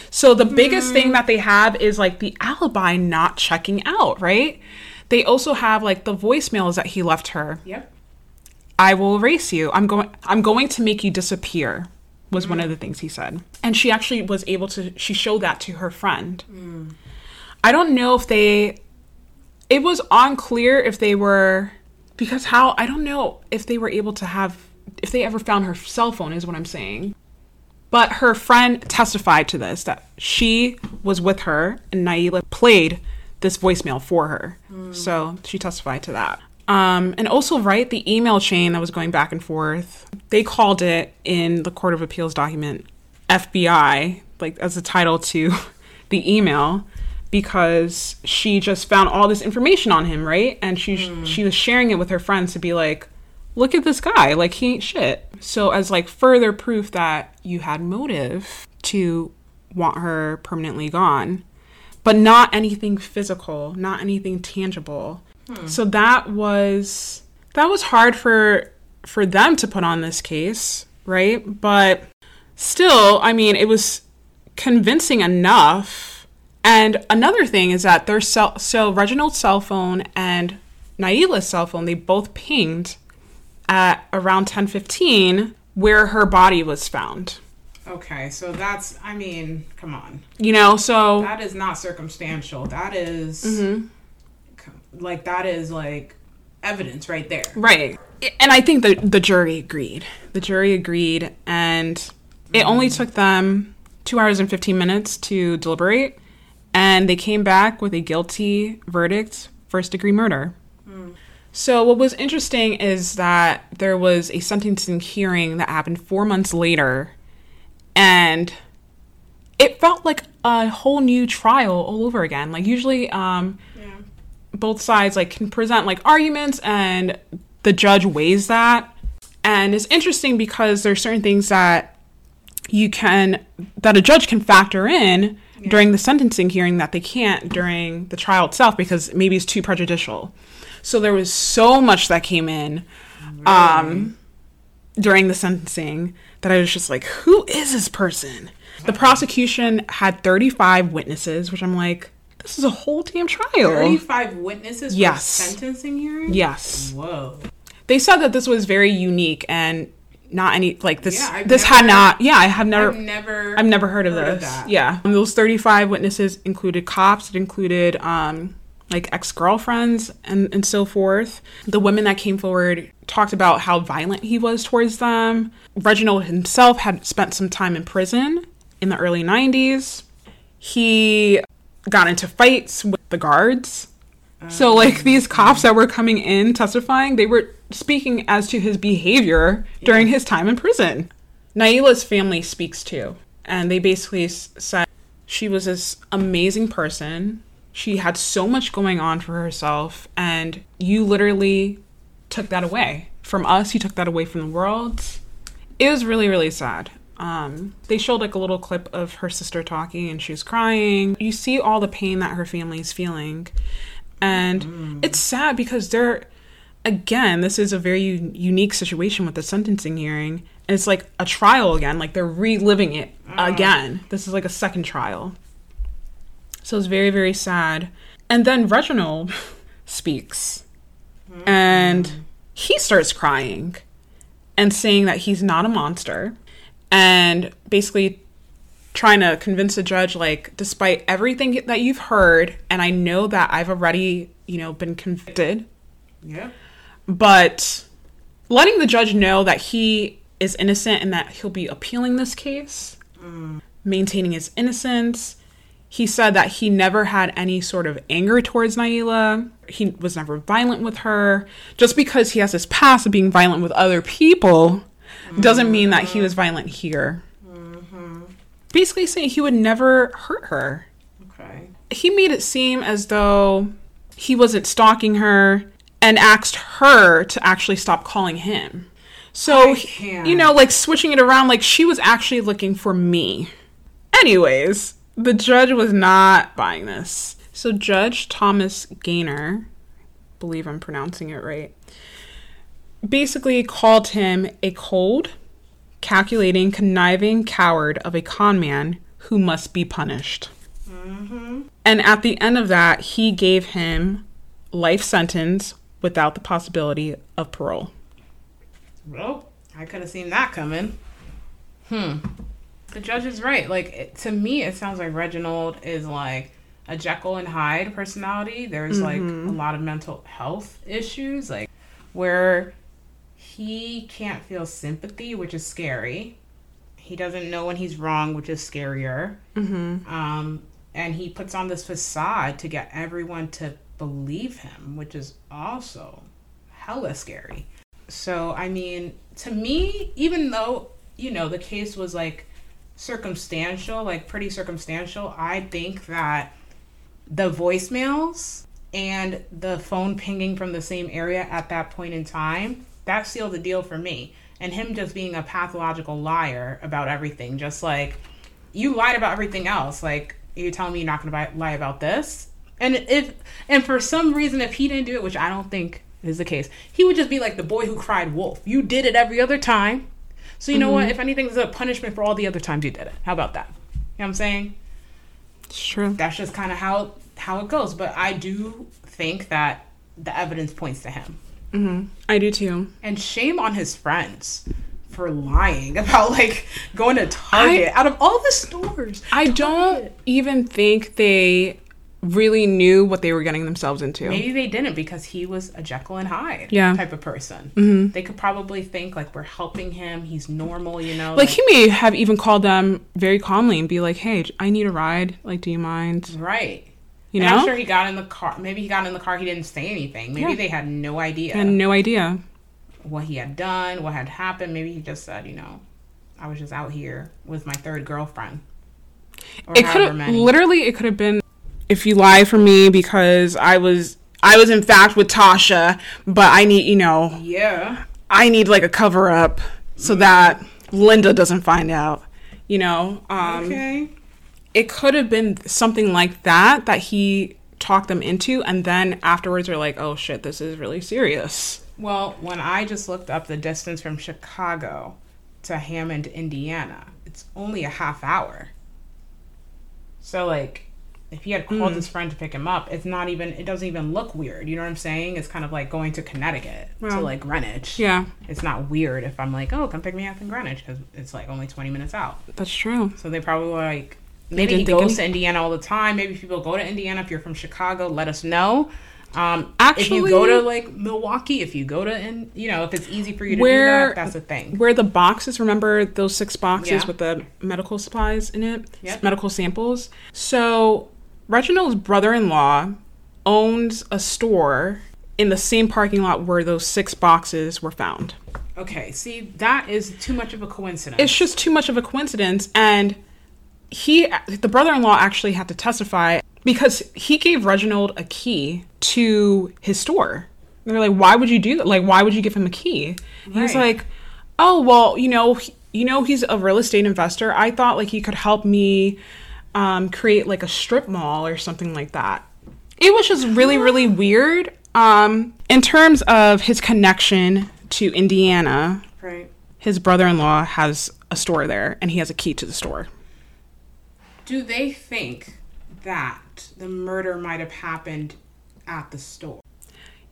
So the biggest thing hmm. that they have is like the alibi not checking out, right? They also have like the voicemails that he left her. Yep. I will erase you. I'm going I'm going to make you disappear was one of the things he said. And she actually was able to she showed that to her friend. I don't know if they it was unclear if they were because how I don't know if they were able to have if they ever found her cell phone is what I'm saying. But her friend testified to this that she was with her and Nailah played this voicemail for her. So she testified to that. Um, and also, right, the email chain that was going back and forth, they called it in the Court of Appeals document FBI, like as a title to the email, because she just found all this information on him, right? And she she was sharing it with her friends to be like, look at this guy, like he ain't shit. So as like further proof that you had motive to want her permanently gone, but not anything physical, not anything tangible. So that was that was hard for for them to put on this case, right? But still, I mean, it was convincing enough. And another thing is that their cell, so Reginald's cell phone and Nailah's cell phone, they both pinged at around 10:15 where her body was found. Okay, so that's, I mean, come on. You know, so That is not circumstantial. That is- Mm-hmm. Like, that is like evidence right there. Right. And I think the the jury agreed. The jury agreed and it only took them 2 hours and 15 minutes to deliberate and they came back with a guilty verdict, first degree murder. So what was interesting is that there was a sentencing hearing that happened 4 months later and it felt like a whole new trial all over again. Like usually um. Both sides like can present like arguments and the judge weighs that. And it's interesting because there's certain things that you can that a judge can factor in during the sentencing hearing that they can't during the trial itself because maybe it's too prejudicial. So there was so much that came in um during the sentencing that i was just like who is this person? The prosecution had 35 witnesses which i'm like this is a whole damn trial 35 witnesses Yes. for sentencing hearing? Yes. Whoa. They said that this was very unique and not any like this Yeah, this had not yeah, I have never I've never I've never heard of heard of this. that. yeah. And those 35 witnesses included cops, it included um like ex-girlfriends and and so forth. The women that came forward talked about how violent he was towards them. Reginald himself had spent some time in prison in the early 90s. He got into fights with the guards. So like these cops that were coming in testifying, they were speaking as to his behavior during his time in prison. Nailah's family speaks too, and they basically said she was this amazing person. She had so much going on for herself, and you literally took that away from us. You took that away from the world. It was really, really sad. Um, they showed like a little clip of her sister talking, and she was crying. You see all the pain that her family is feeling, and mm. it's sad because they're again, this is a very u- unique situation with the sentencing hearing. And it's like a trial again, like they're reliving it mm. again. This is like a second trial. So it's very, very sad. And then Reginald speaks and mm. he starts crying and saying that he's not a monster and basically trying to convince the judge like despite everything that you've heard and I know that I've already, you know, been convicted Yeah. but letting the judge know that he is innocent and that he'll be appealing this case, mm. maintaining his innocence. He said that he never had any sort of anger towards Nailah. He was never violent with her. Just because he has this past of being violent with other people doesn't mean that he was violent here. Mm-hmm. Basically, saying he would never hurt her Okay. he made it seem as though he wasn't stalking her and asked her to actually stop calling him. So, I he- can't. you know, like switching it around, like she was actually looking for me. Anyways, the judge was not buying this. So, Judge Thomas Gainer, believe I'm pronouncing it right, basically called him a cold, calculating, conniving coward of a con man who must be punished. And at the end of that, he gave him life sentence without the possibility of parole. Well, I could have seen that coming. Hmm. The judge is right. Like it, to me, it sounds like Reginald is like a Jekyll and Hyde personality. There's like a lot of mental health issues, like where he can't feel sympathy, which is scary. He doesn't know when he's wrong, which is scarier. Mm-hmm. Um, and he puts on this facade to get everyone to believe him, which is also hella scary. So, I mean, to me, even though, you know, the case was like circumstantial, like pretty circumstantial, I think that the voicemails and the phone pinging from the same area at that point in time, that sealed the deal for me. And him just being a pathological liar about everything, just like you lied about everything else. Like you're telling me you're not going to lie about this. And if and for some reason, if he didn't do it, which I don't think is the case, he would just be like the boy who cried wolf. You did it every other time. So you know what? Mm-hmm. If anything's a punishment for all the other times you did it, how about that? You know what I'm saying? It's true. That's just kind of how how it goes. But I do think that the evidence points to him. Mm-hmm. I do too. And shame on his friends for lying about like going to Target out of all the stores. I don't even think they really knew what they were getting themselves into. Maybe they didn't because he was a Jekyll and Hyde Yeah. type of person. Mm-hmm. They could probably think like we're helping him. He's normal, you know. Like he may have even called them very calmly and be like, "Hey, I need a ride. Like, do you mind?" right. You and I'm sure he got in the car. Maybe he got in the car. He didn't say anything. Maybe Yeah. they had no idea and no idea. what he had done, what had happened. Maybe he just said, you know, I was just out here with my third girlfriend. Or It could have literally. It could have been if you lie for me because I was I was in fact with Tasha, but I need you know Yeah. I need like a cover up so that Linda doesn't find out. You know, um, Okay. It could have been something like that that he talked them into, and then afterwards they're like, "Oh shit, this is really serious." Well, when I just looked up the distance from Chicago to Hammond, Indiana, it's only a half hour. So, like, if he had called Hmm. his friend to pick him up, it's not even, it doesn't even look weird. You know what I'm saying? It's kind of like going to Connecticut to like Greenwich. Yeah, It's not weird if I'm like, oh, come pick me up in Greenwich because it's like only 20 minutes out. that's true. So they probably were like, maybe he goes to Indiana all the time. Maybe people go to Indiana. If you're from Chicago, let us know. Um, Actually, if you go to like Milwaukee, if you go to, in, you know, if it's easy for you to Where- do that, that's a thing. Where the boxes, remember those six boxes Yeah. with the medical supplies in it? Yep. Medical samples. So, Reginald's brother in law owns a store in the same parking lot where those six boxes were found. Okay, see, that is too much of a coincidence. It's just too much of a coincidence. And he, the brother in law, actually had to testify because he gave Reginald a key to his store. They're like, why would you do that? Like, why would you give him a key? He was like, oh, well, you know, he- you know, he's a real estate investor. I thought like he could help me um, create like a strip mall or something like that. It was just really, really weird. Um, in terms of his connection to Indiana, right. his brother-in-law has a store there and he has a key to the store Do they think that the murder might have happened at the store?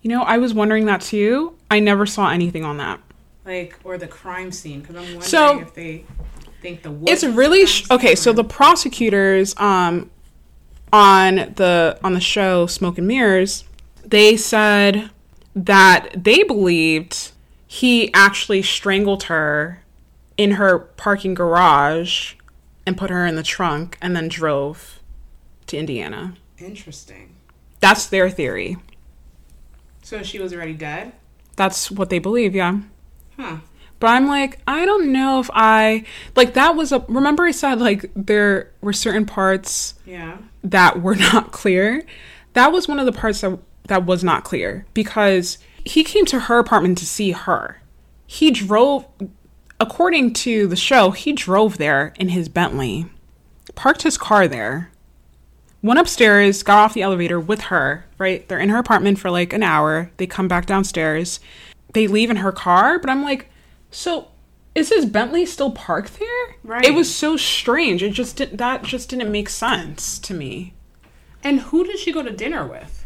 you know i was wondering that too i never saw anything on that Like, or the crime scene? Because I'm wondering So- if they think the it's really sh- okay so the prosecutors um on the on the show smoke and mirrors they said that they believed he actually strangled her in her parking garage and put her in the trunk and then drove to indiana Interesting. that's their theory So she was already dead? that's what they believe yeah Huh. But I'm like, I don't know if I like that was a remember I said like there were certain parts Yeah. that were not clear. That was one of the parts that that was not clear because he came to her apartment to see her. He drove according to the show, he drove there in his Bentley. Parked his car there. Went upstairs, got off the elevator with her, right? They're in her apartment for like an hour. They come back downstairs. They leave in her car, but I'm like, so is his Bentley still parked there? Right. It was so strange. It just did, that just didn't make sense to me. And who did she go to dinner with?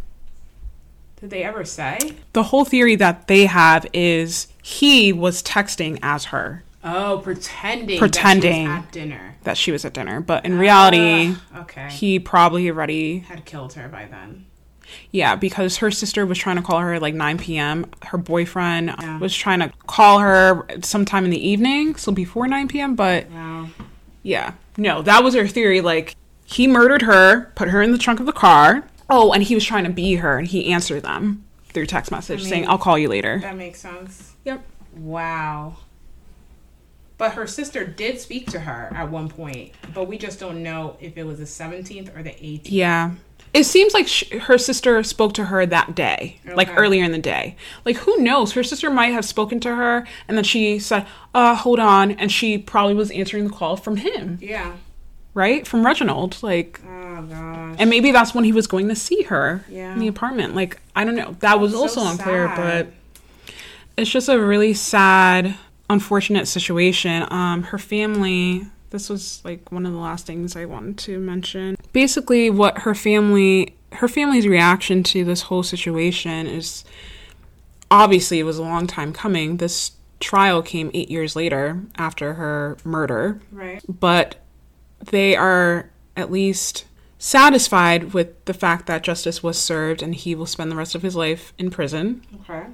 Did they ever say? The whole theory that they have is he was texting as her Oh, pretending. Pretending. That she was at dinner. that she was at dinner, but in reality, Ah, okay. he probably already had killed her by then. Yeah, because her sister was trying to call her at like 9 p.m. Her boyfriend was trying to call her sometime in the evening, so before 9 p.m. But Wow. yeah, no, that was her theory. Like, he murdered her, put her in the trunk of the car. Oh, and he was trying to be her, and he answered them through text message mean- saying, I'll call you later. That makes sense. Yep. Wow. But her sister did speak to her at one point, but we just don't know if it was the 17th or the 18th. Yeah. It seems like sh- her sister spoke to her that day, like earlier in the day. Like, who knows? Her sister might have spoken to her, and then she said, uh, hold on. And she probably was answering the call from him, Yeah. Right? From Reginald. Like, Oh, gosh. and maybe that's when he was going to see her Yeah. in the apartment. Like, I don't know. That was So also unclear, sad. but it's just a really sad, unfortunate situation. Um, her family. This was like one of the last things I wanted to mention. Basically, what her family, her family's reaction to this whole situation is obviously it was a long time coming. This trial came eight years later after her murder Right. but they are at least satisfied with the fact that justice was served and he will spend the rest of his life in prison. Okay.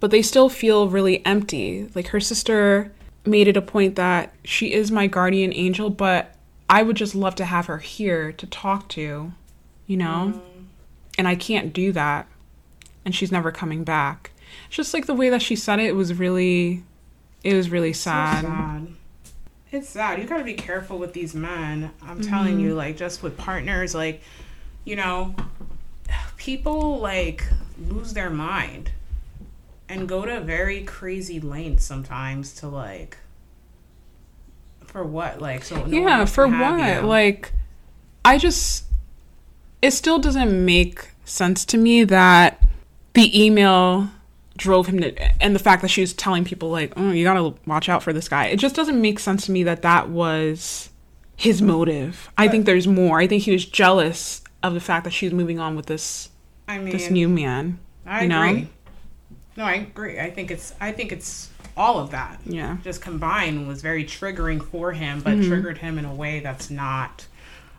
But they still feel really empty. Like her sister made it a point that she is my guardian angel, but I would just love to have her here to talk to, you know? Mm-hmm. And I can't do that. And she's never coming back. It's just like the way that she said it, it was really it was really sad. sad. It's sad. You got to be careful with these men. I'm mm-hmm. telling you, like, just with partners, like, you know, people, like, lose their mind and go to very crazy lengths sometimes to, like, for what? Like, so. no yeah, for what? you. Like, I just, it still doesn't make sense to me that the email drove him to, and the fact that she was telling people, like, oh, you gotta watch out for this guy. It just doesn't make sense to me that that was his motive. I think there's more. I think he was jealous of the fact that she's moving on with this I mean, this new man. I you know? agree. No, I agree. I think it's, I think it's all of that. Yeah. just combined was very triggering for him, but Mm-hmm. triggered him in a way that's not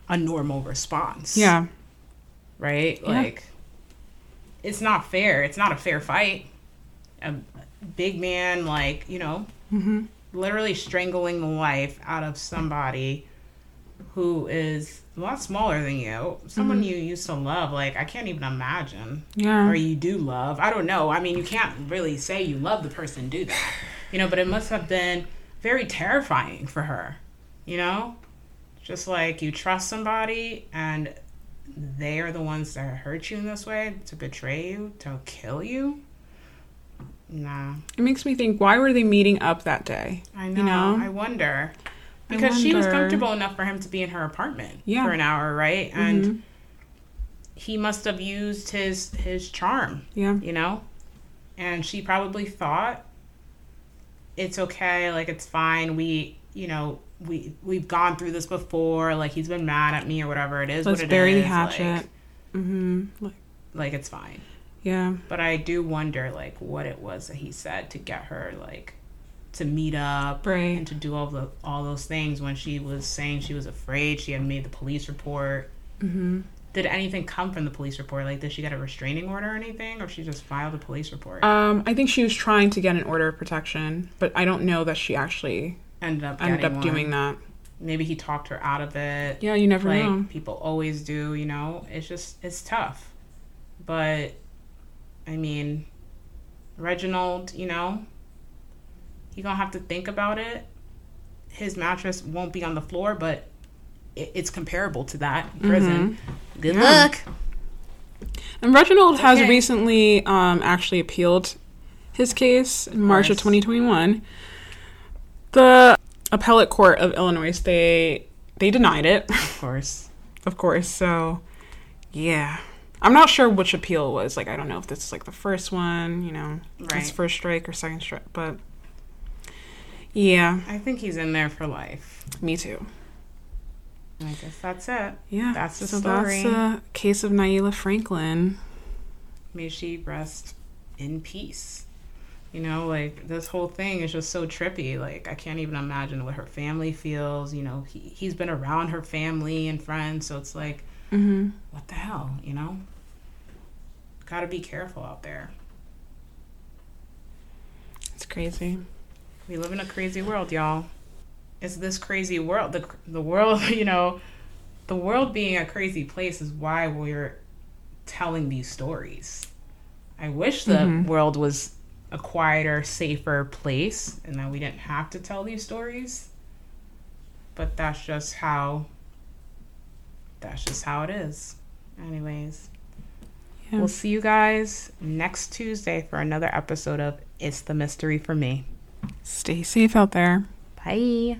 a normal response. Yeah. Right? Yeah. Like, it's not fair. It's not a fair fight. A big man, like, you know, Mm-hmm. literally strangling the life out of somebody who is a lot smaller than you, someone you used to love. Like, I can't even imagine Mm-hmm. Yeah. or you do love. I don't know. I mean, you can't really say you love the person do that, you know. But it must have been very terrifying for her, you know. Just like you trust somebody and they are the ones that hurt you in this way to betray you to kill you. Nah, It makes me think, why were they meeting up that day? I know. You know? I wonder I because she was comfortable enough for him to be in her apartment Yeah. for an hour, right? And Mhm. he must have used his his charm Yeah. you know? And she probably thought it's okay, like it's fine. We, you know, we we've gone through this before. Like he's been mad at me or whatever it is. Let's what it bury the hatchet. Like, Mm-hmm. Like, like it's fine. Yeah. But I do wonder like what it was that he said to get her like to meet up Right. and to do all the all those things when she was saying she was afraid. She had made the police report. Mm-hmm. Did anything come from the police report? Like, did she get a restraining order or anything, or she just filed a police report? Um, I think she was trying to get an order of protection, but I don't know that she actually ended up ended up one. doing that. maybe he talked her out of it Yeah, you never like know. people always do you know it's just it's tough but i mean reginald you know he gonna have to think about it his mattress won't be on the floor but it, it's comparable to that in prison good Mm-hmm. Yeah. luck And Reginald has recently um, actually appealed his case in March of 2021. The appellate court of Illinois they they denied it, of course of course. So, yeah. I'm not sure which appeal it was. Like I don't know if this is like the first one, you know, Right. first strike or second strike, but yeah, i think he's in there for life me too. i guess that's it Yeah, That's the so story. that's the case of Nailah Franklin. may she rest in peace. You know, like this whole thing is just so trippy. Like I can't even imagine what her family feels. You know, he he's been around her family and friends, so it's like, Mm-hmm. what the hell, you know? Gotta be careful out there. It's crazy. We live in a crazy world, y'all. It's this crazy world. The the world, you know, the world being a crazy place is why we're telling these stories. I wish the Mhm. world was a quieter, safer place and that we didn't have to tell these stories. But that's just how that's just how it is. Anyways, Yeah. we'll see you guys next Tuesday for another episode of It's the Mystery for Me. Stay safe out there. Bye.